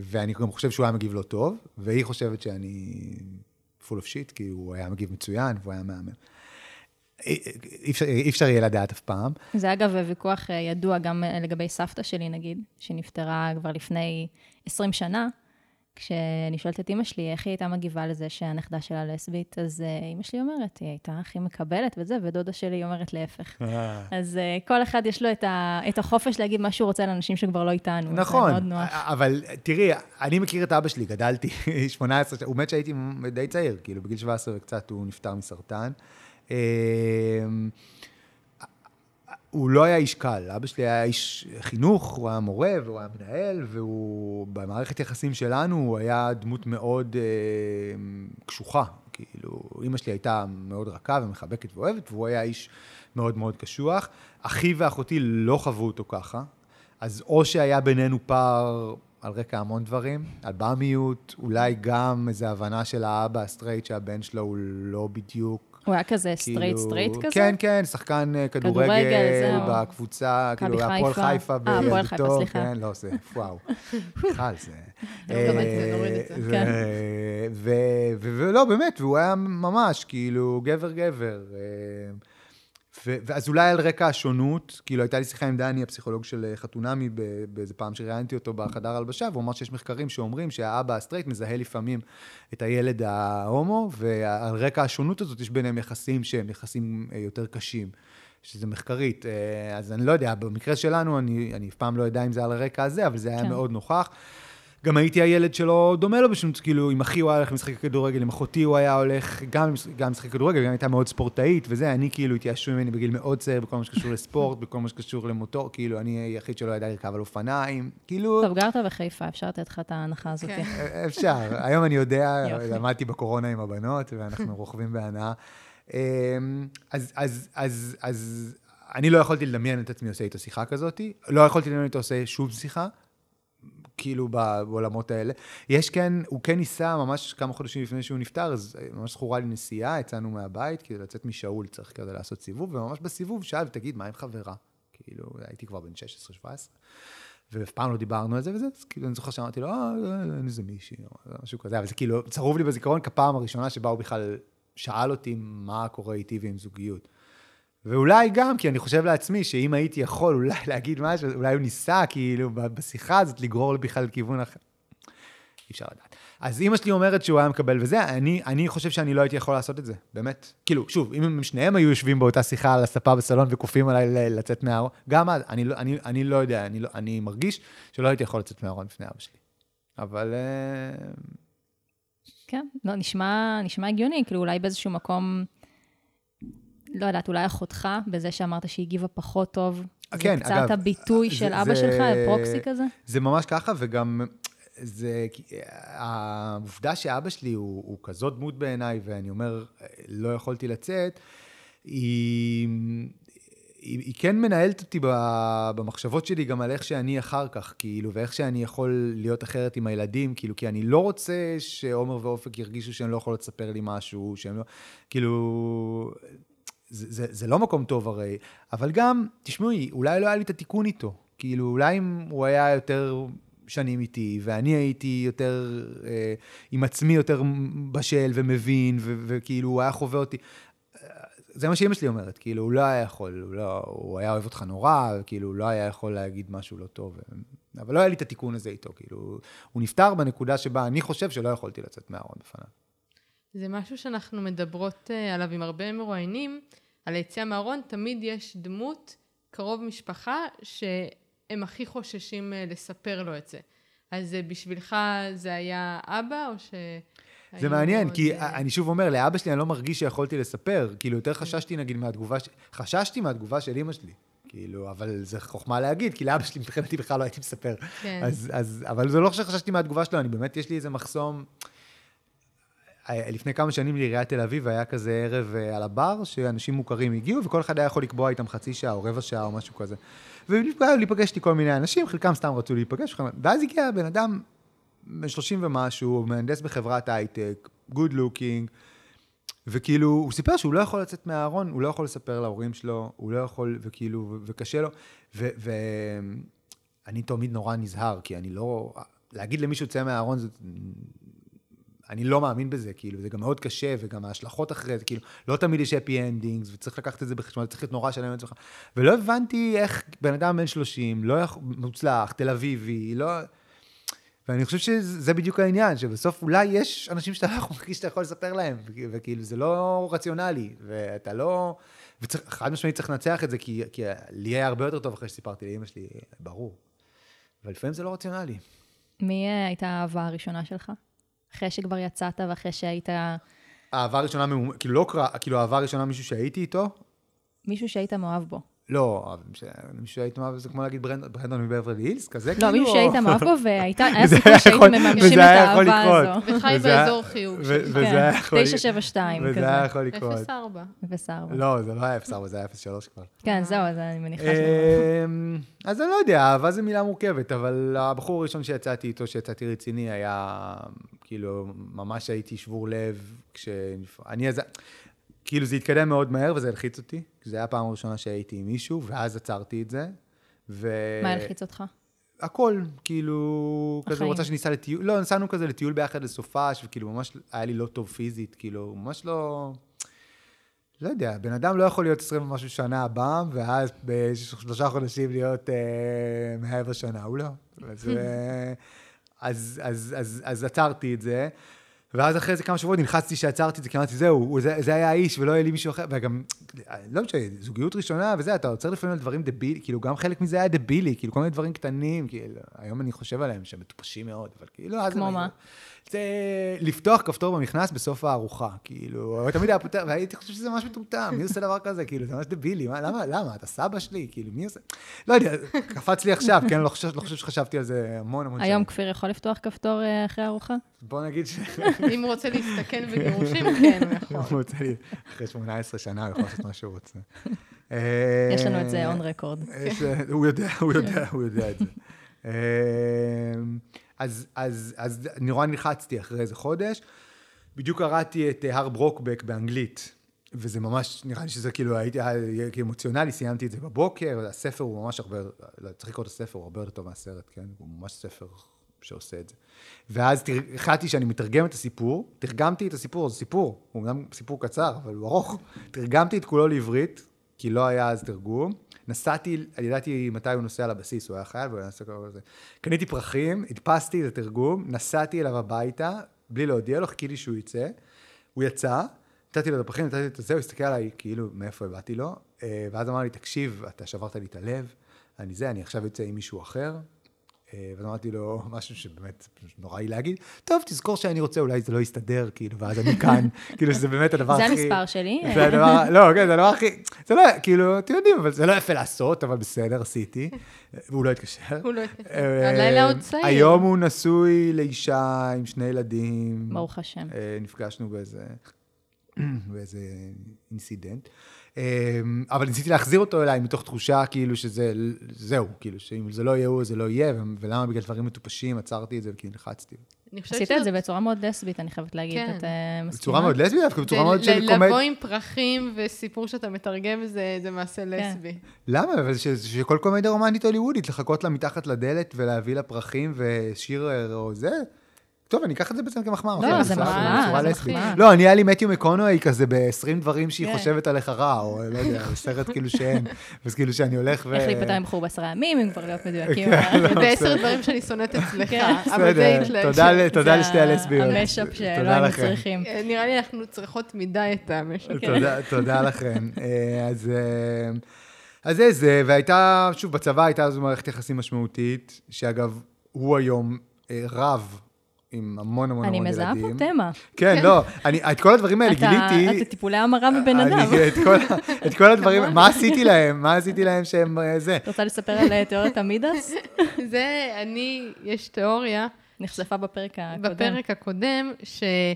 ואני גם חושב שהוא היה מגיב לא טוב, והיא חושבת שאני full of shit, כי הוא היה מגיב מצוין והוא היה מהמם. אי אפשר, אי אפשר יהיה לדעת אף פעם. זה אגב ויכוח ידוע גם לגבי סבתא שלי, נגיד, שנפטרה כבר לפני 20 שנה. כשאני שואלת את אימא שלי איך היא הייתה מגיבה לזה שהנכדה שלה לסבית, אז אה, אימא שלי אומרת, היא הייתה הכי מקבלת וזה, ודודה שלי אומרת להפך. אז אה, כל אחד יש לו את, ה, את החופש להגיד מה שהוא רוצה לאנשים שכבר לא איתנו. נכון. אבל תראי, אני מכיר את אבא שלי, גדלתי *laughs* 18, הוא מת כשהייתי די צעיר, כאילו בגיל 17 וקצת הוא נפטר מסרטן. הוא לא היה איש קל, אבא שלי היה איש חינוך, הוא היה מורה והוא היה מנהל, והוא, במערכת יחסים שלנו, הוא היה דמות מאוד אה, קשוחה. כאילו, אימא שלי הייתה מאוד רכה ומחבקת ואוהבת, והוא היה איש מאוד מאוד קשוח. אחי ואחותי לא חוו אותו ככה, אז או שהיה בינינו פער על רקע המון דברים, אלבמיות, אולי גם איזו הבנה של האבא הסטרייט שהבן שלו הוא לא בדיוק הוא היה כזה סטרייט כאילו- סטרייט כזה? כן, כן, שחקן אה, כדורגל. בקבוצה, כאילו, הפועל חיפה. אה, הפועל חיפה, סליחה. כן, לא, זה, וואו, *laughs* בכלל, זה... אה, ולא, באמת, והוא היה ממש, כאילו, גבר-גבר. ו- ואז אולי על רקע השונות, כאילו הייתה לי שיחה עם דני, הפסיכולוג של אה, חתונמי, באיזה פעם שראיינתי אותו בחדר הלבשה, והוא אמר שיש מחקרים שאומרים שהאבא הסטרייט מזהה לפעמים את הילד ההומו, ועל רקע השונות הזאת יש ביניהם יחסים שהם יחסים אה, יותר קשים. שזה מחקרית, אה, אז אני לא יודע, במקרה שלנו, אני, אני אף פעם לא יודע אם זה על הרקע הזה, אבל זה היה כן. מאוד נוכח. גם הייתי הילד שלא דומה לו בשום, כאילו, עם אחי הוא היה הולך לשחק כדורגל, עם אחותי הוא היה הולך גם, גם לשחק כדורגל, גם הייתה מאוד ספורטאית וזה, אני כאילו התייאשו ממני בגיל מאוד צעיר בכל מה שקשור לספורט, *laughs* בכל מה שקשור למוטור, כאילו, אני היחיד שלא ידע לרכב על אופניים, כאילו, טוב, גרת בחיפה, אפשר לתת לך את ההנחה הזאת. כן. *laughs* אפשר. היום אני יודע. למדתי בקורונה עם הבנות, ואנחנו *laughs* רוכבים בהנאה. אמ, אז, אז, אז, אז אני לא יכולתי לדמיין את עצמי עושה איתו שיחה כזאת, לא יכולתי לדמיין אותו עושה שום שיחה, כאילו בעולמות האלה. יש כן, הוא כן ניסה ממש כמה חודשים לפני שהוא נפטר, אז ממש זכורה לי נסיעה, יצאנו מהבית, כאילו לצאת משאול צריך כזה לעשות סיבוב, וממש בסיבוב שאל, תגיד, מה עם חברה? כאילו, הייתי כבר בן 16-17. ואף פעם לא דיברנו על זה וזה, אז כאילו אני זוכר שאמרתי לו, אה, אין איזה מישהי, משהו כזה, אבל זה כאילו צרוב לי בזיכרון כפעם הראשונה שבה הוא בכלל שאל אותי מה קורה איתי ועם זוגיות. ואולי גם, כי אני חושב לעצמי שאם הייתי יכול אולי *laughs* להגיד משהו, אולי הוא ניסה כאילו בשיחה הזאת לגרור בכלל לכיוון אחר. אי אפשר לדעת. אז אימא שלי אומרת שהוא היה מקבל וזה, אני, אני חושב שאני לא הייתי יכול לעשות את זה, באמת. כאילו, שוב, אם הם שניהם היו יושבים באותה שיחה על הספה בסלון וכופים עליי לצאת מהארון, גם אז, אני, לא- אני, אני לא יודע, אני, לא, אני מרגיש שלא הייתי יכול לצאת מהארון לפני אבא שלי. אבל... אה, כן, לא, נשמע, נשמע הגיוני, כאילו אולי באיזשהו מקום, לא יודעת, אולי אחותך, בזה שאמרת שהיא הגיבה פחות טוב, כן, זה קצת הביטוי זה- של אבא זה- שלך, פרוקסי כזה? זה ממש ככה, וגם זה, העובדה שאבא שלי הוא, הוא כזאת דמות בעיניי, ואני אומר, לא יכולתי לצאת, היא, היא, היא כן מנהלת אותי במחשבות שלי גם על איך שאני אחר כך, כאילו, ואיך שאני יכול להיות אחרת עם הילדים, כאילו, כי אני לא רוצה שעומר ואופק ירגישו שהם לא יכולות לספר לי משהו, שהם לא, כאילו... זה, זה, לא מקום טוב הרי, אבל גם, תשמעו, אולי לא היה לי את התיקון איתו. כאילו, אולי אם הוא היה יותר שנים איתי, ואני הייתי יותר אה, עם עצמי יותר בשל ומבין, ו- וכאילו, הוא היה חווה אותי. זה מה שאימא שלי אומרת, כאילו, הוא לא היה יכול, הוא, לא, הוא היה אוהב אותך נורא, כאילו, הוא לא היה יכול להגיד משהו לא טוב. אבל לא היה לי את התיקון הזה איתו, כאילו, הוא נפטר בנקודה שבה אני חושב שלא יכולתי לצאת מהארון בפניו. זה משהו שאנחנו מדברות אה, עליו עם הרבה מרואיינים, על היציאה מהארון, תמיד יש דמות, קרוב משפחה, שהם הכי חוששים אה, לספר לו את זה. אז אה, בשבילך זה היה אבא, או ש... זה מעניין, כי זה... אני שוב אומר, לאבא שלי אני לא מרגיש שיכולתי לספר. כאילו, יותר חששתי, נגיד, מהתגובה, ש... חששתי מהתגובה של אימא שלי. כאילו, אבל זה חוכמה להגיד, כי לאבא שלי מבחינתי בכלל לא הייתי מספר. כן. אז, אז, אבל זה לא שחששתי מהתגובה שלו, אני באמת, יש לי איזה מחסום. לפני כמה שנים לעיריית תל אביב היה כזה ערב אה, על הבר, שאנשים מוכרים הגיעו, וכל אחד היה יכול לקבוע איתם חצי שעה או רבע שעה או משהו כזה. ולהיפגש איתי כל מיני אנשים, חלקם סתם רצו להיפגש, ואז הגיע בן אדם בן 30 ומשהו, מהנדס בחברת הייטק, good looking, וכאילו, הוא סיפר שהוא לא יכול לצאת מהארון, הוא לא יכול לספר להורים שלו, הוא לא יכול, וכאילו, וקשה לו, ואני תמיד נורא נזהר, כי אני לא, להגיד למישהו צא מהארון, זה, אני לא מאמין בזה, כאילו, זה גם מאוד קשה, וגם ההשלכות אחרי זה, כאילו, לא תמיד יש happy endings, וצריך לקחת את זה בחשבון, צריך להיות נורא שלם לעצמך. ולא הבנתי איך בן אדם בן 30, לא יכול, מוצלח, תל אביבי, לא... ואני חושב שזה בדיוק העניין, שבסוף אולי יש אנשים שאתה לא להרגיש שאתה יכול לספר להם, וכאילו זה לא רציונלי, ואתה לא... וחד משמעית צריך לנצח את זה, כי, כי לי היה הרבה יותר טוב אחרי שסיפרתי לאמא שלי, ברור. אבל לפעמים זה לא רציונלי. מי אה, הייתה האהבה הראשונה שלך? אחרי שכבר יצאת ואחרי שהיית... אהבה ראשונה, כאילו לא קרה, כאילו אהבה ראשונה מישהו שהייתי איתו? מישהו שהיית מאוהב בו. לא, מישהו שהיית מאוהב זה כמו להגיד ברנדון מברלי הילס, כזה כאילו? לא, מישהו שהיית מאוהב בו, והיה סיכוי שהייתם מממשים את האהבה הזו. וחי באזור חיוג. וזה היה יכול לקרות. 972 כזה. וזה היה יכול לקרות. 0.4. 0.4. לא, זה לא היה 0.4, זה היה 0.3 כבר. כן, זהו, אז אני מניחה ש... אמ, אז אני לא יודע, אהבה זו מילה מורכבת, אבל הבחור הראשון שיצאתי איתו, שיצאתי רציני, היה, כאילו, ממש הייתי שבור לב, כשאני... כאילו זה התקדם מאוד מהר וזה הלחיץ אותי. זו הייתה הפעם הראשונה שהייתי עם מישהו, ואז עצרתי את זה. ו... מה הלחיץ אותך? הכל, כאילו, החיים. כזה רוצה שניסע לטיול, לא, נסענו כזה לטיול ביחד לסופש, וכאילו ממש היה לי לא טוב פיזית, כאילו, ממש לא... לא יודע, בן אדם לא יכול להיות 20 ומשהו שנה הבא, ואז בשלושה חודשים להיות אה, מעבר שנה, הוא לא. אז, אה, אז, אז, אז, אז עצרתי את זה. ואז אחרי איזה כמה שבועות נלחצתי שעצרתי את זה, כי אמרתי, זהו, זה, זה היה האיש ולא היה לי מישהו אחר, וגם, לא משנה, זוגיות ראשונה וזה, אתה עוצר לפעמים על דברים דבילי, כאילו גם חלק מזה היה דבילי, כאילו כל מיני דברים קטנים, כאילו, היום אני חושב עליהם שהם מטופשים מאוד, אבל כאילו, אז... כמו מה? זה לפתוח כפתור במכנס בסוף הארוחה, כאילו, תמיד היה פותח, והייתי חושב שזה ממש מטומטם, מי עושה דבר כזה, כאילו, זה ממש דבילי, מה, למה, למה, אתה סבא שלי, כאילו, מי עושה, לא יודע, קפץ לי עכשיו, כן, לא חושב, לא חושב שחשבתי על זה המון המון שנים. היום כפיר יכול לפתוח כפתור אה, אחרי ארוחה? בוא נגיד ש... אם הוא רוצה להסתכן בגירושים, כן, הוא יכול. הוא רוצה, אחרי 18 שנה, הוא יכול לעשות מה שהוא רוצה. *laughs* יש לנו את זה און רקורד. הוא יודע, הוא יודע, הוא יודע את זה. *laughs* אה, אז, אז, אז נורא נלחצתי אחרי איזה חודש. בדיוק קראתי את הר ברוקבק באנגלית, וזה ממש, נראה לי שזה כאילו, הייתי כאילו אמוציונלי, סיימתי את זה בבוקר, הספר הוא ממש הרבה, לא, צריך לקרוא את הספר, הוא הרבה יותר טוב מהסרט, כן? הוא ממש ספר שעושה את זה. ואז החלטתי שאני מתרגם את הסיפור, תרגמתי את הסיפור, זה סיפור, הוא גם סיפור קצר, אבל הוא ארוך. תרגמתי את כולו לעברית, כי לא היה אז תרגום. נסעתי, ידעתי מתי הוא נוסע לבסיס, הוא היה חייל והוא נוסע כל זה. קניתי פרחים, הדפסתי את התרגום, נסעתי אליו הביתה, בלי להודיע לו, חיכיתי שהוא יצא. הוא יצא, נתתי לו את הפרחים, נתתי את זה, הוא הסתכל עליי כאילו מאיפה הבאתי לו, אה, ואז אמר לי, תקשיב, אתה שברת לי את הלב, אני זה, אני עכשיו יוצא עם מישהו אחר, ואז אמרתי לו *laughs* משהו שבאמת נוראי להגיד, טוב, תזכור שאני רוצה, אולי זה לא יסתדר, כאילו, ואז אני כאן, *laughs* כאילו, שזה באמת הדבר הכי... זה המספר שלי. *laughs* זה הדבר, לא, כן, זה הדבר הכי... זה לא, כאילו, אתם יודעים, אבל זה לא יפה לעשות, אבל בסדר, עשיתי. והוא לא התקשר. הוא לא התקשר. אה, הלילה עוד צעיר. היום הוא נשוי לאישה עם שני ילדים. ברוך השם. אה, נפגשנו באיזה... *clears throat* באיזה אינסידנט. אמ, אבל ניסיתי להחזיר אותו אליי מתוך תחושה כאילו שזה, זהו, כאילו שאם זה לא יהיה הוא, זה לא יהיה, ולמה בגלל דברים מטופשים עצרתי את זה כי נלחצתי. עשית את זה בצורה מאוד לסבית, אני חייבת להגיד, כן. את אה, מסכימה? בצורה מאוד לסבית, דווקא בצורה מאוד של קומדיה. לבוא עם פרחים וסיפור שאתה מתרגם, זה מעשה כן. לסבי. למה? אבל שכל קומדיה רומנטית הוליוודית, לחכות לה מתחת לדלת ולהביא לה פרחים ושיר או זה, טוב, אני אקח את זה בעצם כמחמאה. לא, אוקיי, זה מחמאה, זה. מחמאה. לא, נהיה לי מתיו מקונואי כזה ב-20 דברים שהיא כן. חושבת עליך רע, או לא יודע, *laughs* סרט כאילו שאין. אז כאילו שאני הולך ו... איך להיפטר עם בחור בעשרה ימים, אם כבר להיות מדויקים. כן, לא, ועשר בסדר. דברים שאני *laughs* שונאת אצלך, כן. זה בסדר. תודה לשתי הלסביות. המשאפ שלא היינו. צריכים. אה, נראה לי אנחנו צריכות מדי את המשק. תודה- לכם. *laughs* אה, אז... אה, אז זה זה, והייתה, שוב, בצבא הייתה איזו מערכת יחסים משמעותית, שאגב, הוא היום רב עם המון המון אני המון מזהה ילדים. פה תמה. כן, לא, אני, את כל הדברים האלה גיליתי. אתה טיפולי המרה בבן אני- אדם. את כל, את כל הדברים, *laughs* מה עשיתי להם? מה עשיתי להם שהם אה, זה? את רוצה לספר על אה, תיאוריית המידס? *laughs* זה, אני, יש תיאוריה נחשפה בפרק הקודם. בפרק הקודם, שאני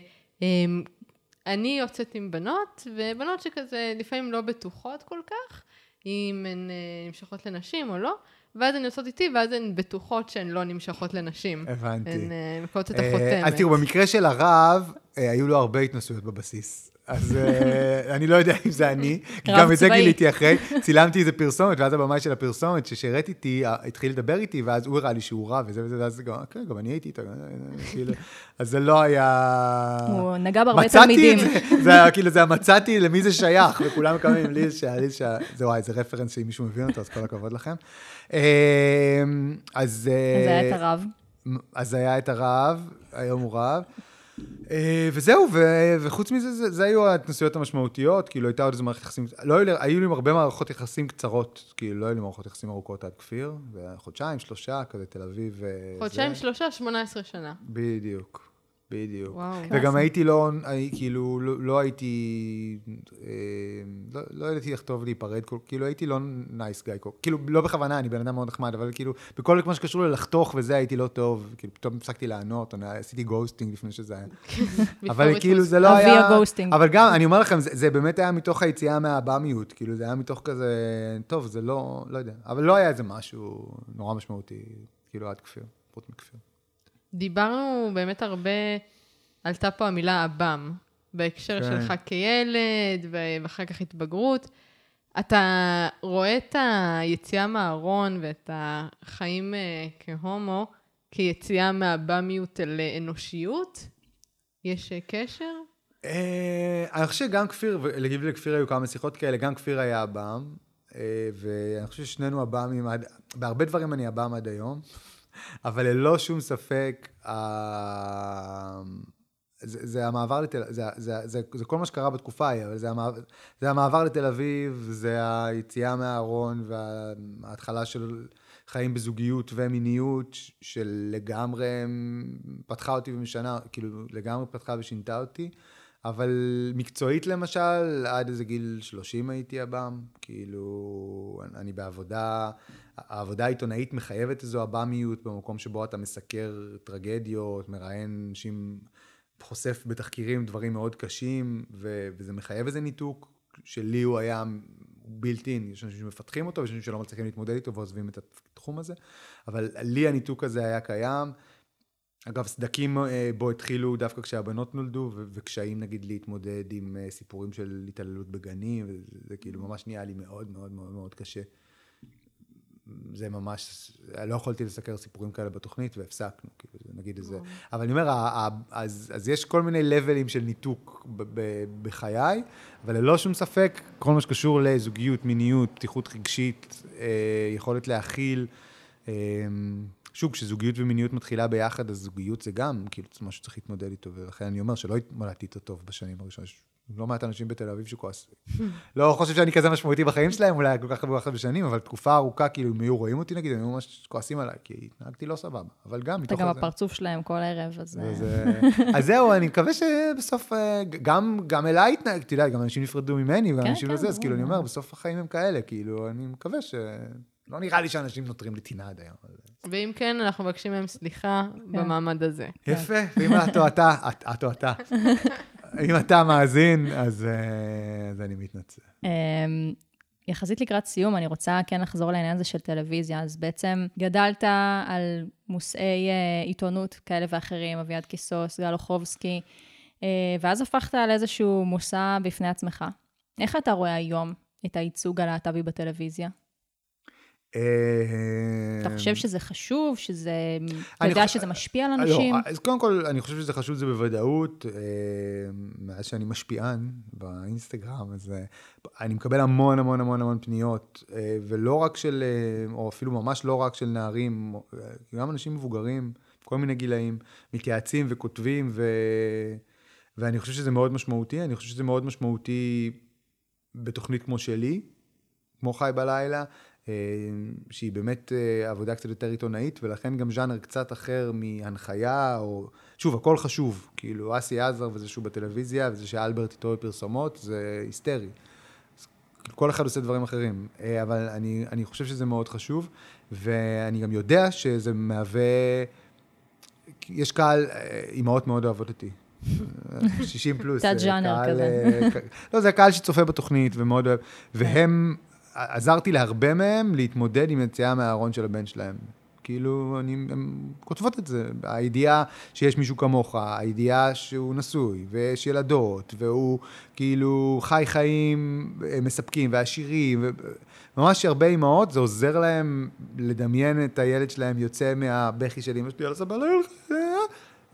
יוצאת עם בנות, ובנות שכזה לפעמים לא בטוחות כל כך, אם הן אה, נמשכות לנשים או לא, ואז הן יוצאות איתי, ואז הן בטוחות שהן לא נמשכות לנשים. הבנתי. הן אה, מקבלות את אה, החותמת. אז תראו, במקרה של הרב, אה, היו לו הרבה התנסויות בבסיס. אז אה, אני לא יודע אם זה אני, גם את זה. גיליתי אחרי. צילמתי איזה פרסומת, ואז הבמאי של הפרסומת ששירת איתי, אה, התחיל לדבר איתי, ואז הוא הראה לי שהוא רב וזה וזה, ואז גם, כן, גם אני הייתי איתו, אה, כאילו, אז זה לא היה... הוא נגע בהרבה מצאתי תלמידים. זה, *laughs* זה היה כאילו, זה המצאתי למי זה שייך, וכולם קמים לי שה... זה וואי, זה רפרנס שאם מישהו מבין אותו, אז כל הכבוד לכם. אז... אז היה את הרב. אז היה את הרב, היום הוא רב. אה, וזהו, ו- וחוץ מזה, זה, זה היו ההתנסויות המשמעותיות, כאילו הייתה עוד איזה מערכת יחסים, לא היו לי, היו לי הרבה מערכות יחסים קצרות, כאילו לא היו לי מערכות יחסים ארוכות עד כפיר, וחודשיים, שלושה, כזה תל אביב. וזה. חודשיים, שלושה, 18 שנה. בדיוק, בדיוק. וואו. וגם הייתי לא, כאילו, לא, לא הייתי, אה, לא, לא ידעתי איך טוב להיפרד, כאילו הייתי לא nice guy, כאילו לא בכוונה, אני בן אדם מאוד נחמד, אבל כאילו, בכל מה שקשור ללחתוך וזה הייתי לא טוב, כאילו פתאום הפסקתי לענות, אני, עשיתי ghosting לפני שזה היה. *laughs* אבל כאילו זה לא אבי היה... ה ghosting. אבל גם, אני אומר לכם, זה, זה באמת היה מתוך היציאה מהבאמיות, כאילו זה היה מתוך כזה, טוב, זה לא, לא יודע, אבל לא היה איזה משהו נורא משמעותי, כאילו עד כפיר, פחות מכפיר. דיברנו באמת הרבה, עלתה פה המילה עב"ם, בהקשר כן. שלך כילד, ואחר כך התבגרות. אתה רואה את היציאה מהארון ואת החיים אה, כהומו כיציאה מהבמיות אל אנושיות? יש אה, קשר? אה, אני חושב שגם כפיר, ולגיבי לכפיר היו כמה שיחות כאלה, גם כפיר היה עב"ם, ואני חושב ששנינו עב"מים בהרבה דברים אני עב"ם עד היום, אבל ללא שום ספק, ה- זה, זה המעבר לתל זה, זה, זה, זה כל מה שקרה בתקופה ההיא, אבל זה המעבר, זה המעבר לתל אביב, זה היציאה מהארון וההתחלה של חיים בזוגיות ומיניות, שלגמרי פתחה אותי ומשנה, כאילו לגמרי פתחה ושינתה אותי. אבל מקצועית למשל, עד איזה גיל 30 הייתי עב"ם, כאילו, אני בעבודה, העבודה העיתונאית מחייבת איזו עב"מיות במקום שבו אתה מסקר טרגדיות, מראיין אנשים, חושף בתחקירים דברים מאוד קשים, ו- וזה מחייב איזה ניתוק, שלי הוא היה בלתי יש אנשים שמפתחים אותו, ויש אנשים שלא מצליחים להתמודד איתו ועוזבים את התחום הזה, אבל לי הניתוק הזה היה קיים. אגב, סדקים אה, בו התחילו דווקא כשהבנות נולדו, וקשיים נגיד להתמודד עם אה, סיפורים של התעללות בגנים, וזה זה כאילו ממש נהיה לי מאוד מאוד מאוד מאוד קשה. זה ממש, לא יכולתי לסקר סיפורים כאלה בתוכנית והפסקנו, כאילו, זה נגיד איזה... אבל אני אומר, אז, אז יש כל מיני לבלים של ניתוק בחיי, אבל ללא שום ספק, כל מה שקשור לזוגיות, מיניות, פתיחות רגשית, אה, יכולת להכיל, אה, שוב, כשזוגיות ומיניות מתחילה ביחד, אז זוגיות זה גם, כאילו, זה משהו שצריך להתמודד איתו, ולכן אני אומר שלא התמודדתי איתו טוב בשנים הראשונות. יש לא מעט אנשים בתל אביב שכועסים. *laughs* לא חושב שאני כזה משמעותי בחיים שלהם, אולי כל כך הרבה בשנים, אבל תקופה ארוכה, כאילו, אם היו רואים אותי נגיד, הם היו ממש כועסים עליי, כי התנהגתי לא סבבה. אבל גם אתה מתוך גם הזה- הפרצוף שלהם כל ערב, אז... אה, אז, אה, אז זהו, אני מקווה שבסוף, אה, גם, גם אליי התנהג, אתה יודע, גם אנשים נפרדו ממני, וגם כן, אנשים כן, לזה, אז כאילו, אני. אומר, בסוף החיים הם כאלה, כאילו, אני מקווה ש... לא נראה לי שאנשים נותרים לטינה עד היום. ואם כן, אנחנו מבקשים מהם סליחה כן. במעמד הזה. יפה, ואם את או אתה, את- או אתה, *laughs* אם אתה מאזין, אז אה, אני מתנצל. אמ, יחסית לקראת סיום, אני רוצה כן לחזור לעניין הזה של טלוויזיה. אז בעצם גדלת על מושאי אה, עיתונות כאלה ואחרים, אביעד קיסוס, גל אוחובסקי, אה, ואז הפכת לאיזשהו מושא בפני עצמך. איך אתה רואה היום את הייצוג הלהט"בי בטלוויזיה? אתה אה, חושב שזה חשוב, שזה... אתה יודע שזה משפיע על לא, אנשים? אז קודם כל, אני חושב שזה חשוב, זה בוודאות. אה, מאז שאני משפיען באינסטגרם, אז אה, אני מקבל המון המון המון המון פניות, ולא רק של, או אפילו ממש לא רק של נערים, גם אנשים מבוגרים, כל מיני גילאים, מתייעצים וכותבים, ו... ואני חושב שזה מאוד משמעותי. אני חושב שזה מאוד משמעותי בתוכנית כמו שלי, כמו חי בלילה, שהיא באמת אה, עבודה קצת יותר עיתונאית, ולכן גם ז'אנר קצת אחר מהנחיה, או... שוב, הכל חשוב. כאילו, אסי עזר וזה שהוא בטלוויזיה, וזה שאלברט איתו בפרסומות, זה היסטרי. כל אחד עושה דברים אחרים. אה, אבל אני, אני חושב שזה מאוד חשוב, ואני גם יודע שזה מהווה... יש קהל, אה, אימהות מאוד אוהבות אותי. *laughs* אה, 60 פלוס. תת אה, ז'אנר קהל, כזה. אה, לא, זה הקהל שצופה בתוכנית ומאוד אוהב. והם, עזרתי להרבה מהם להתמודד עם יציאה מהארון של הבן שלהם. כאילו, אני, הן כותבות את זה. הידיעה שיש מישהו כמוך, הידיעה שהוא נשוי, ויש ילדות, והוא כאילו חי חיים אה, מספקים ועשירים. ממש הרבה אימהות, זה עוזר להם לדמיין את הילד שלהם יוצא מהבכי של אמא שלי על הסבבה,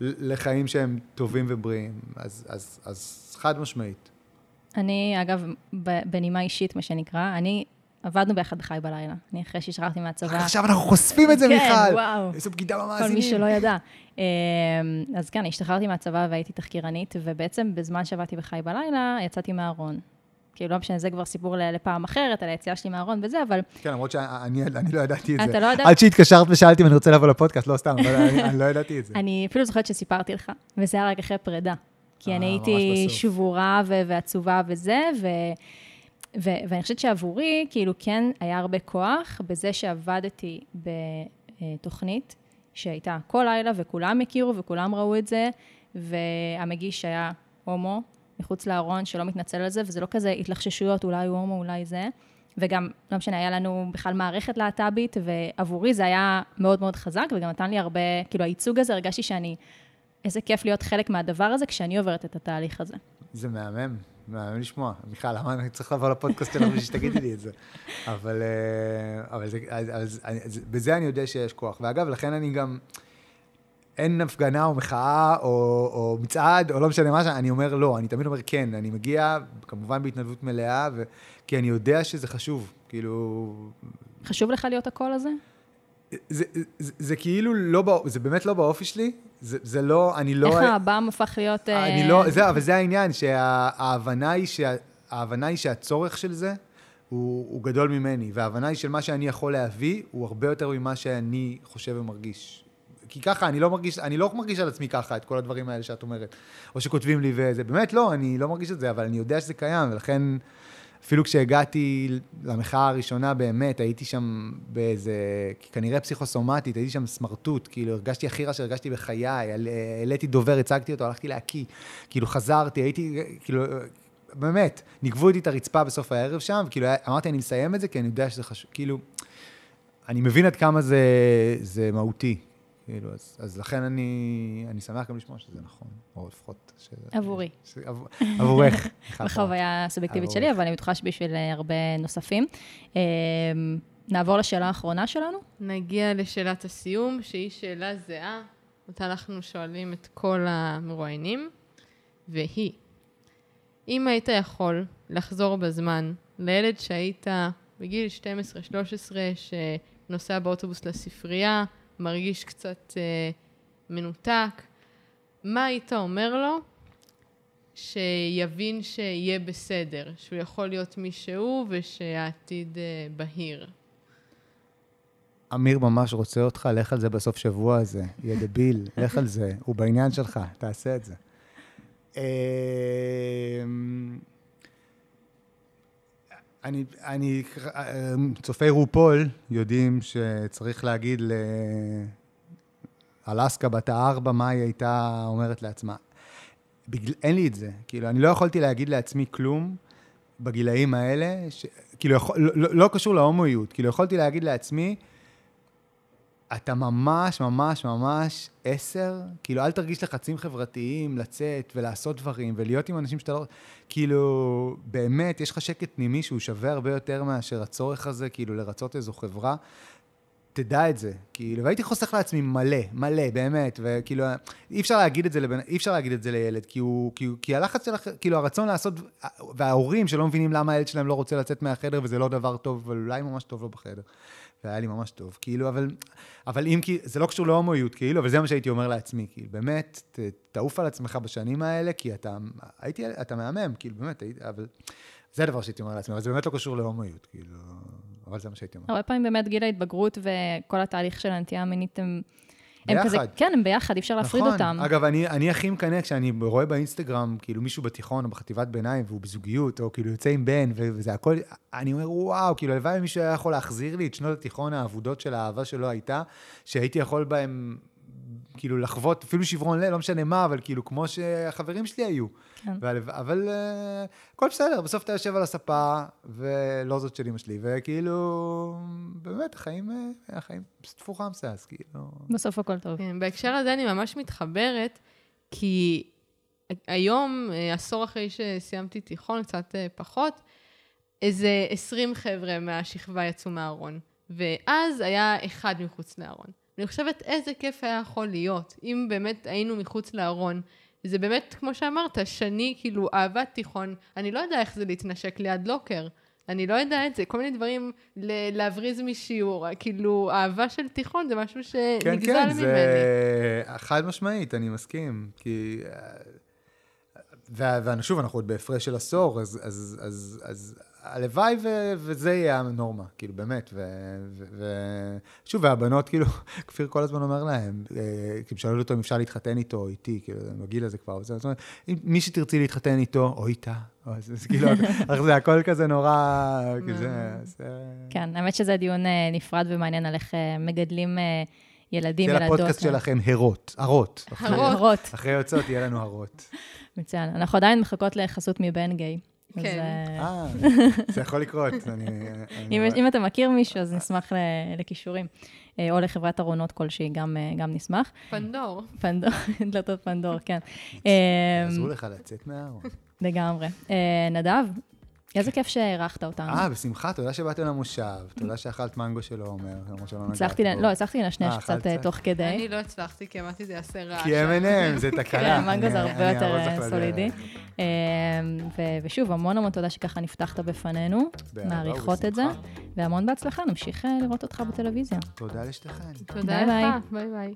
לחיים שהם טובים ובריאים. אז, אז, אז חד משמעית. אני, אגב, בנימה אישית, מה שנקרא, אני, עבדנו ביחד בחי בלילה. אני אחרי שהשתחררתי מהצבא. עכשיו אנחנו חושפים את זה, כן, מיכל. וואו. איזו בגידה כל במאזינים. מי שלא ידע. אמ, אז כן, השתחררתי מהצבא והייתי תחקירנית, ובעצם בזמן שעבדתי בחי בלילה, יצאתי מהארון. כאילו, לא משנה, זה כבר סיפור לפעם אחרת, על היציאה שלי מהארון וזה, אבל כן, למרות שאני אני לא ידעתי את זה. אתה לא ידעת? עד שהתקשרת ושאלתי אם אני רוצה לבוא לפודקאסט, לא סתם, אני לא ידעתי את זה. אני אפילו זוכרת שסיפרתי לך, וזה היה רק אחרי פרידה. כי אה, אני ממש הייתי. שבורה ו- ועצובה וזה, ו... ו- ואני חושבת שעבורי, כאילו, כן היה הרבה כוח בזה שעבדתי בתוכנית שהייתה כל לילה, וכולם הכירו וכולם ראו את זה, והמגיש היה הומו, מחוץ לארון, שלא מתנצל על זה, וזה לא כזה התלחששויות, אולי הוא הומו, אולי זה. וגם, לא משנה, היה לנו בכלל מערכת להט"בית, ועבורי זה היה מאוד מאוד חזק, וגם נתן לי הרבה, כאילו, הייצוג הזה, הרגשתי שאני, איזה כיף להיות חלק מהדבר הזה כשאני עוברת את התהליך הזה. זה מהמם, מהמם לשמוע. מיכל, למה אני צריך לבוא לפודקאסט שלנו בשביל שתגידי לי את זה? אבל, אה, אבל זה, אז, אז, אז, בזה אני יודע שיש כוח. ואגב, לכן אני גם, אין הפגנה או מחאה או, או מצעד או לא משנה מה, אני אומר לא, אני תמיד אומר כן, אני מגיע כמובן בהתנדבות מלאה, ו, כי אני יודע שזה חשוב. כאילו, חשוב לך להיות הקול הזה? זה, זה, זה כאילו לא, בא- זה באמת לא באופי שלי, זה, זה לא, אני לא... איך האב"ם הפך להיות... אה, אני לא, זה, אבל זה העניין, שההבנה היא, שה, ההבנה היא שהצורך של זה הוא, הוא גדול ממני, וההבנה היא של מה שאני יכול להביא הוא הרבה יותר ממה שאני חושב ומרגיש. כי ככה, אני לא מרגיש, אני לא מרגיש על עצמי ככה את כל הדברים האלה שאת אומרת, או שכותבים לי וזה, באמת לא, אני לא מרגיש את זה, אבל אני יודע שזה קיים, ולכן אפילו כשהגעתי למחאה הראשונה באמת, הייתי שם באיזה, כנראה פסיכוסומטית, הייתי שם סמרטוט, כאילו הרגשתי הכי רע שהרגשתי בחיי, העל- העליתי דובר, הצגתי אותו, הלכתי להקיא, כאילו חזרתי, הייתי, כאילו, באמת, ניגבו איתי את הרצפה בסוף הערב שם, וכאילו אמרתי, אני מסיים את זה, כי אני יודע שזה חשוב, כאילו, אני מבין עד כמה זה, זה מהותי, כאילו, אז, אז לכן אני, אני שמח גם לשמוע שזה נכון, או לפחות... ש... עבורי. ש... עבור, עבורך. *laughs* בחוויה הסובייקטיבית. שלי, אבל אני בטוחה שבשביל אה, הרבה נוספים. אה, נעבור לשאלה האחרונה שלנו. נגיע לשאלת הסיום, שהיא שאלה זהה, אותה אנחנו שואלים את כל המרואיינים, והיא, אם היית יכול לחזור בזמן לילד שהיית בגיל 12-13, שנוסע באוטובוס לספרייה, מרגיש קצת אה, מנותק, מה היית אומר לו שיבין שיהיה בסדר, שהוא יכול להיות מי שהוא ושהעתיד אה, בהיר? אמיר ממש רוצה אותך, לך על זה בסוף שבוע הזה. יא דביל, *laughs* לך על זה. הוא בעניין שלך, תעשה את זה. אני, אני, אמ, צופי רופול יודעים שצריך להגיד לאלסקה בת הארבע מה היא הייתה אומרת לעצמה. בגל, אין לי את זה. כאילו, אני לא יכולתי להגיד לעצמי כלום בגילאים האלה, ש, כאילו, יכול, לא, לא, לא קשור להומואיות. כאילו, יכולתי להגיד לעצמי, אתה ממש, ממש, ממש עשר, כאילו, אל תרגיש לחצים חברתיים לצאת ולעשות דברים ולהיות עם אנשים שאתה לא... כאילו, באמת, יש לך שקט פנימי שהוא שווה הרבה יותר מאשר הצורך הזה, כאילו, לרצות איזו חברה. תדע את זה, כאילו, והייתי חוסך לעצמי מלא, מלא, באמת, וכאילו, אי אפשר להגיד את זה לבן, אי אפשר להגיד את זה לילד, כי הוא, כי, כי הלחץ שלך, כאילו, הרצון לעשות, וההורים שלא מבינים למה הילד שלהם לא רוצה לצאת מהחדר, וזה לא דבר טוב, אבל אולי ממש טוב לו בחדר. והיה לי ממש טוב, כאילו, אבל, אבל אם כי, זה לא קשור להומואיות, כאילו, אבל זה מה שהייתי אומר לעצמי, כאילו, באמת, ת, תעוף על עצמך בשנים האלה, כי אתה, הייתי, אתה מהמם, כאילו, באמת, הייתי, אבל זה הדבר שהייתי אומר לעצמי, אבל זה באמת לא קשור להומואיות, כאילו, אבל זה מה שהייתי אומר. הרבה פעמים באמת גיל ההתבגרות וכל התהליך של הנטייה המינית הם... הם ביחד. כזה, כן, הם ביחד, אי אפשר להפריד נכון. אותם. אגב, אני, אני הכי מקנא כשאני רואה באינסטגרם, כאילו מישהו בתיכון או בחטיבת ביניים, והוא בזוגיות, או כאילו יוצא עם בן, וזה הכל, אני אומר, וואו, כאילו, הלוואי אם מישהו היה יכול להחזיר לי את שנות התיכון האבודות של האהבה שלו הייתה, שהייתי יכול בהם, כאילו, לחוות אפילו שברון לב, לא משנה מה, אבל כאילו, כמו שהחברים שלי היו. כן. והלב- אבל אה, הכל בסדר, בסוף אתה יושב על הספה, ולא זאת של אמא שלי, וכאילו, באמת, החיים, אה, החיים חמסה, אז כאילו... בסוף הכל טוב. כן, בהקשר הזה אני ממש מתחברת, כי היום, אה, עשור אחרי שסיימתי תיכון, קצת פחות, איזה 20 חבר'ה מהשכבה יצאו מהארון. ואז היה אחד מחוץ לארון. אני חושבת איזה כיף היה יכול להיות, אם באמת היינו מחוץ לארון. זה באמת, כמו שאמרת, שני, כאילו, אהבת תיכון. אני לא יודע איך זה להתנשק ליד לוקר. אני לא יודע את זה. כל מיני דברים, ל- להבריז משיעור. כאילו, אהבה של תיכון זה משהו שנגזל כן, ממני. כן, זה חד משמעית, אני מסכים. כי... ו- ושוב, אנחנו עוד בהפרש של עשור, אז, אז, אז, אז הלוואי ו- וזה יהיה הנורמה, כאילו, באמת. ושוב, ו- ו- והבנות, כאילו, *laughs* כפיר כל הזמן אומר להם, אה, כאילו, שאלו אותו אם אפשר להתחתן איתו או איתי, כאילו, הם בגיל הזה כבר, זאת אומרת, מי שתרצי להתחתן איתו, או איתה, או, אז, אז כאילו, *laughs* אז זה הכל כזה נורא, כאילו, זה... זה- כן, האמת שזה דיון אה, נפרד ומעניין על איך אה, מגדלים ילדים, זה ילדות. לפודקאסט שלכם, הרות, הרות. הרות. אחרי יוצאות יהיה לנו הרות. מצוין. אנחנו עדיין מחכות לחסות מבן גיי. כן. אה, אה, זה יכול לקרות. אם, אתה מכיר מישהו, אז נשמח ל- לכישורים. אה, או לחברת ארונות כלשהי, גם, גם נשמח. פנדור. פנדור, *laughs* דלתות פנדור, כן. יעזרו לך לצאת מהארון. לגמרי. נדב, איזה כיף שהערכת אותנו. אה, בשמחה, תודה שבאתם למושב. תודה שאכלת מנגו של עומר, למרות שלא נגעת הצלחתי. לא, הצלחתי לנשנש אה, קצת אה, קצת? תוך כדי. אני לא הצלחתי, כי אמרתי זה יעשה רעש. כי M&M, זה תקלה. כן, מנגו זה הרבה יותר אה. סולידי. ו- ושוב, המון המון תודה שככה נפתחת בפנינו, מעריכות את זה. והמון בהצלחה, נמשיך לראות אותך בטלוויזיה. תודה לשתיכן. תודה. לך, ביי ביי.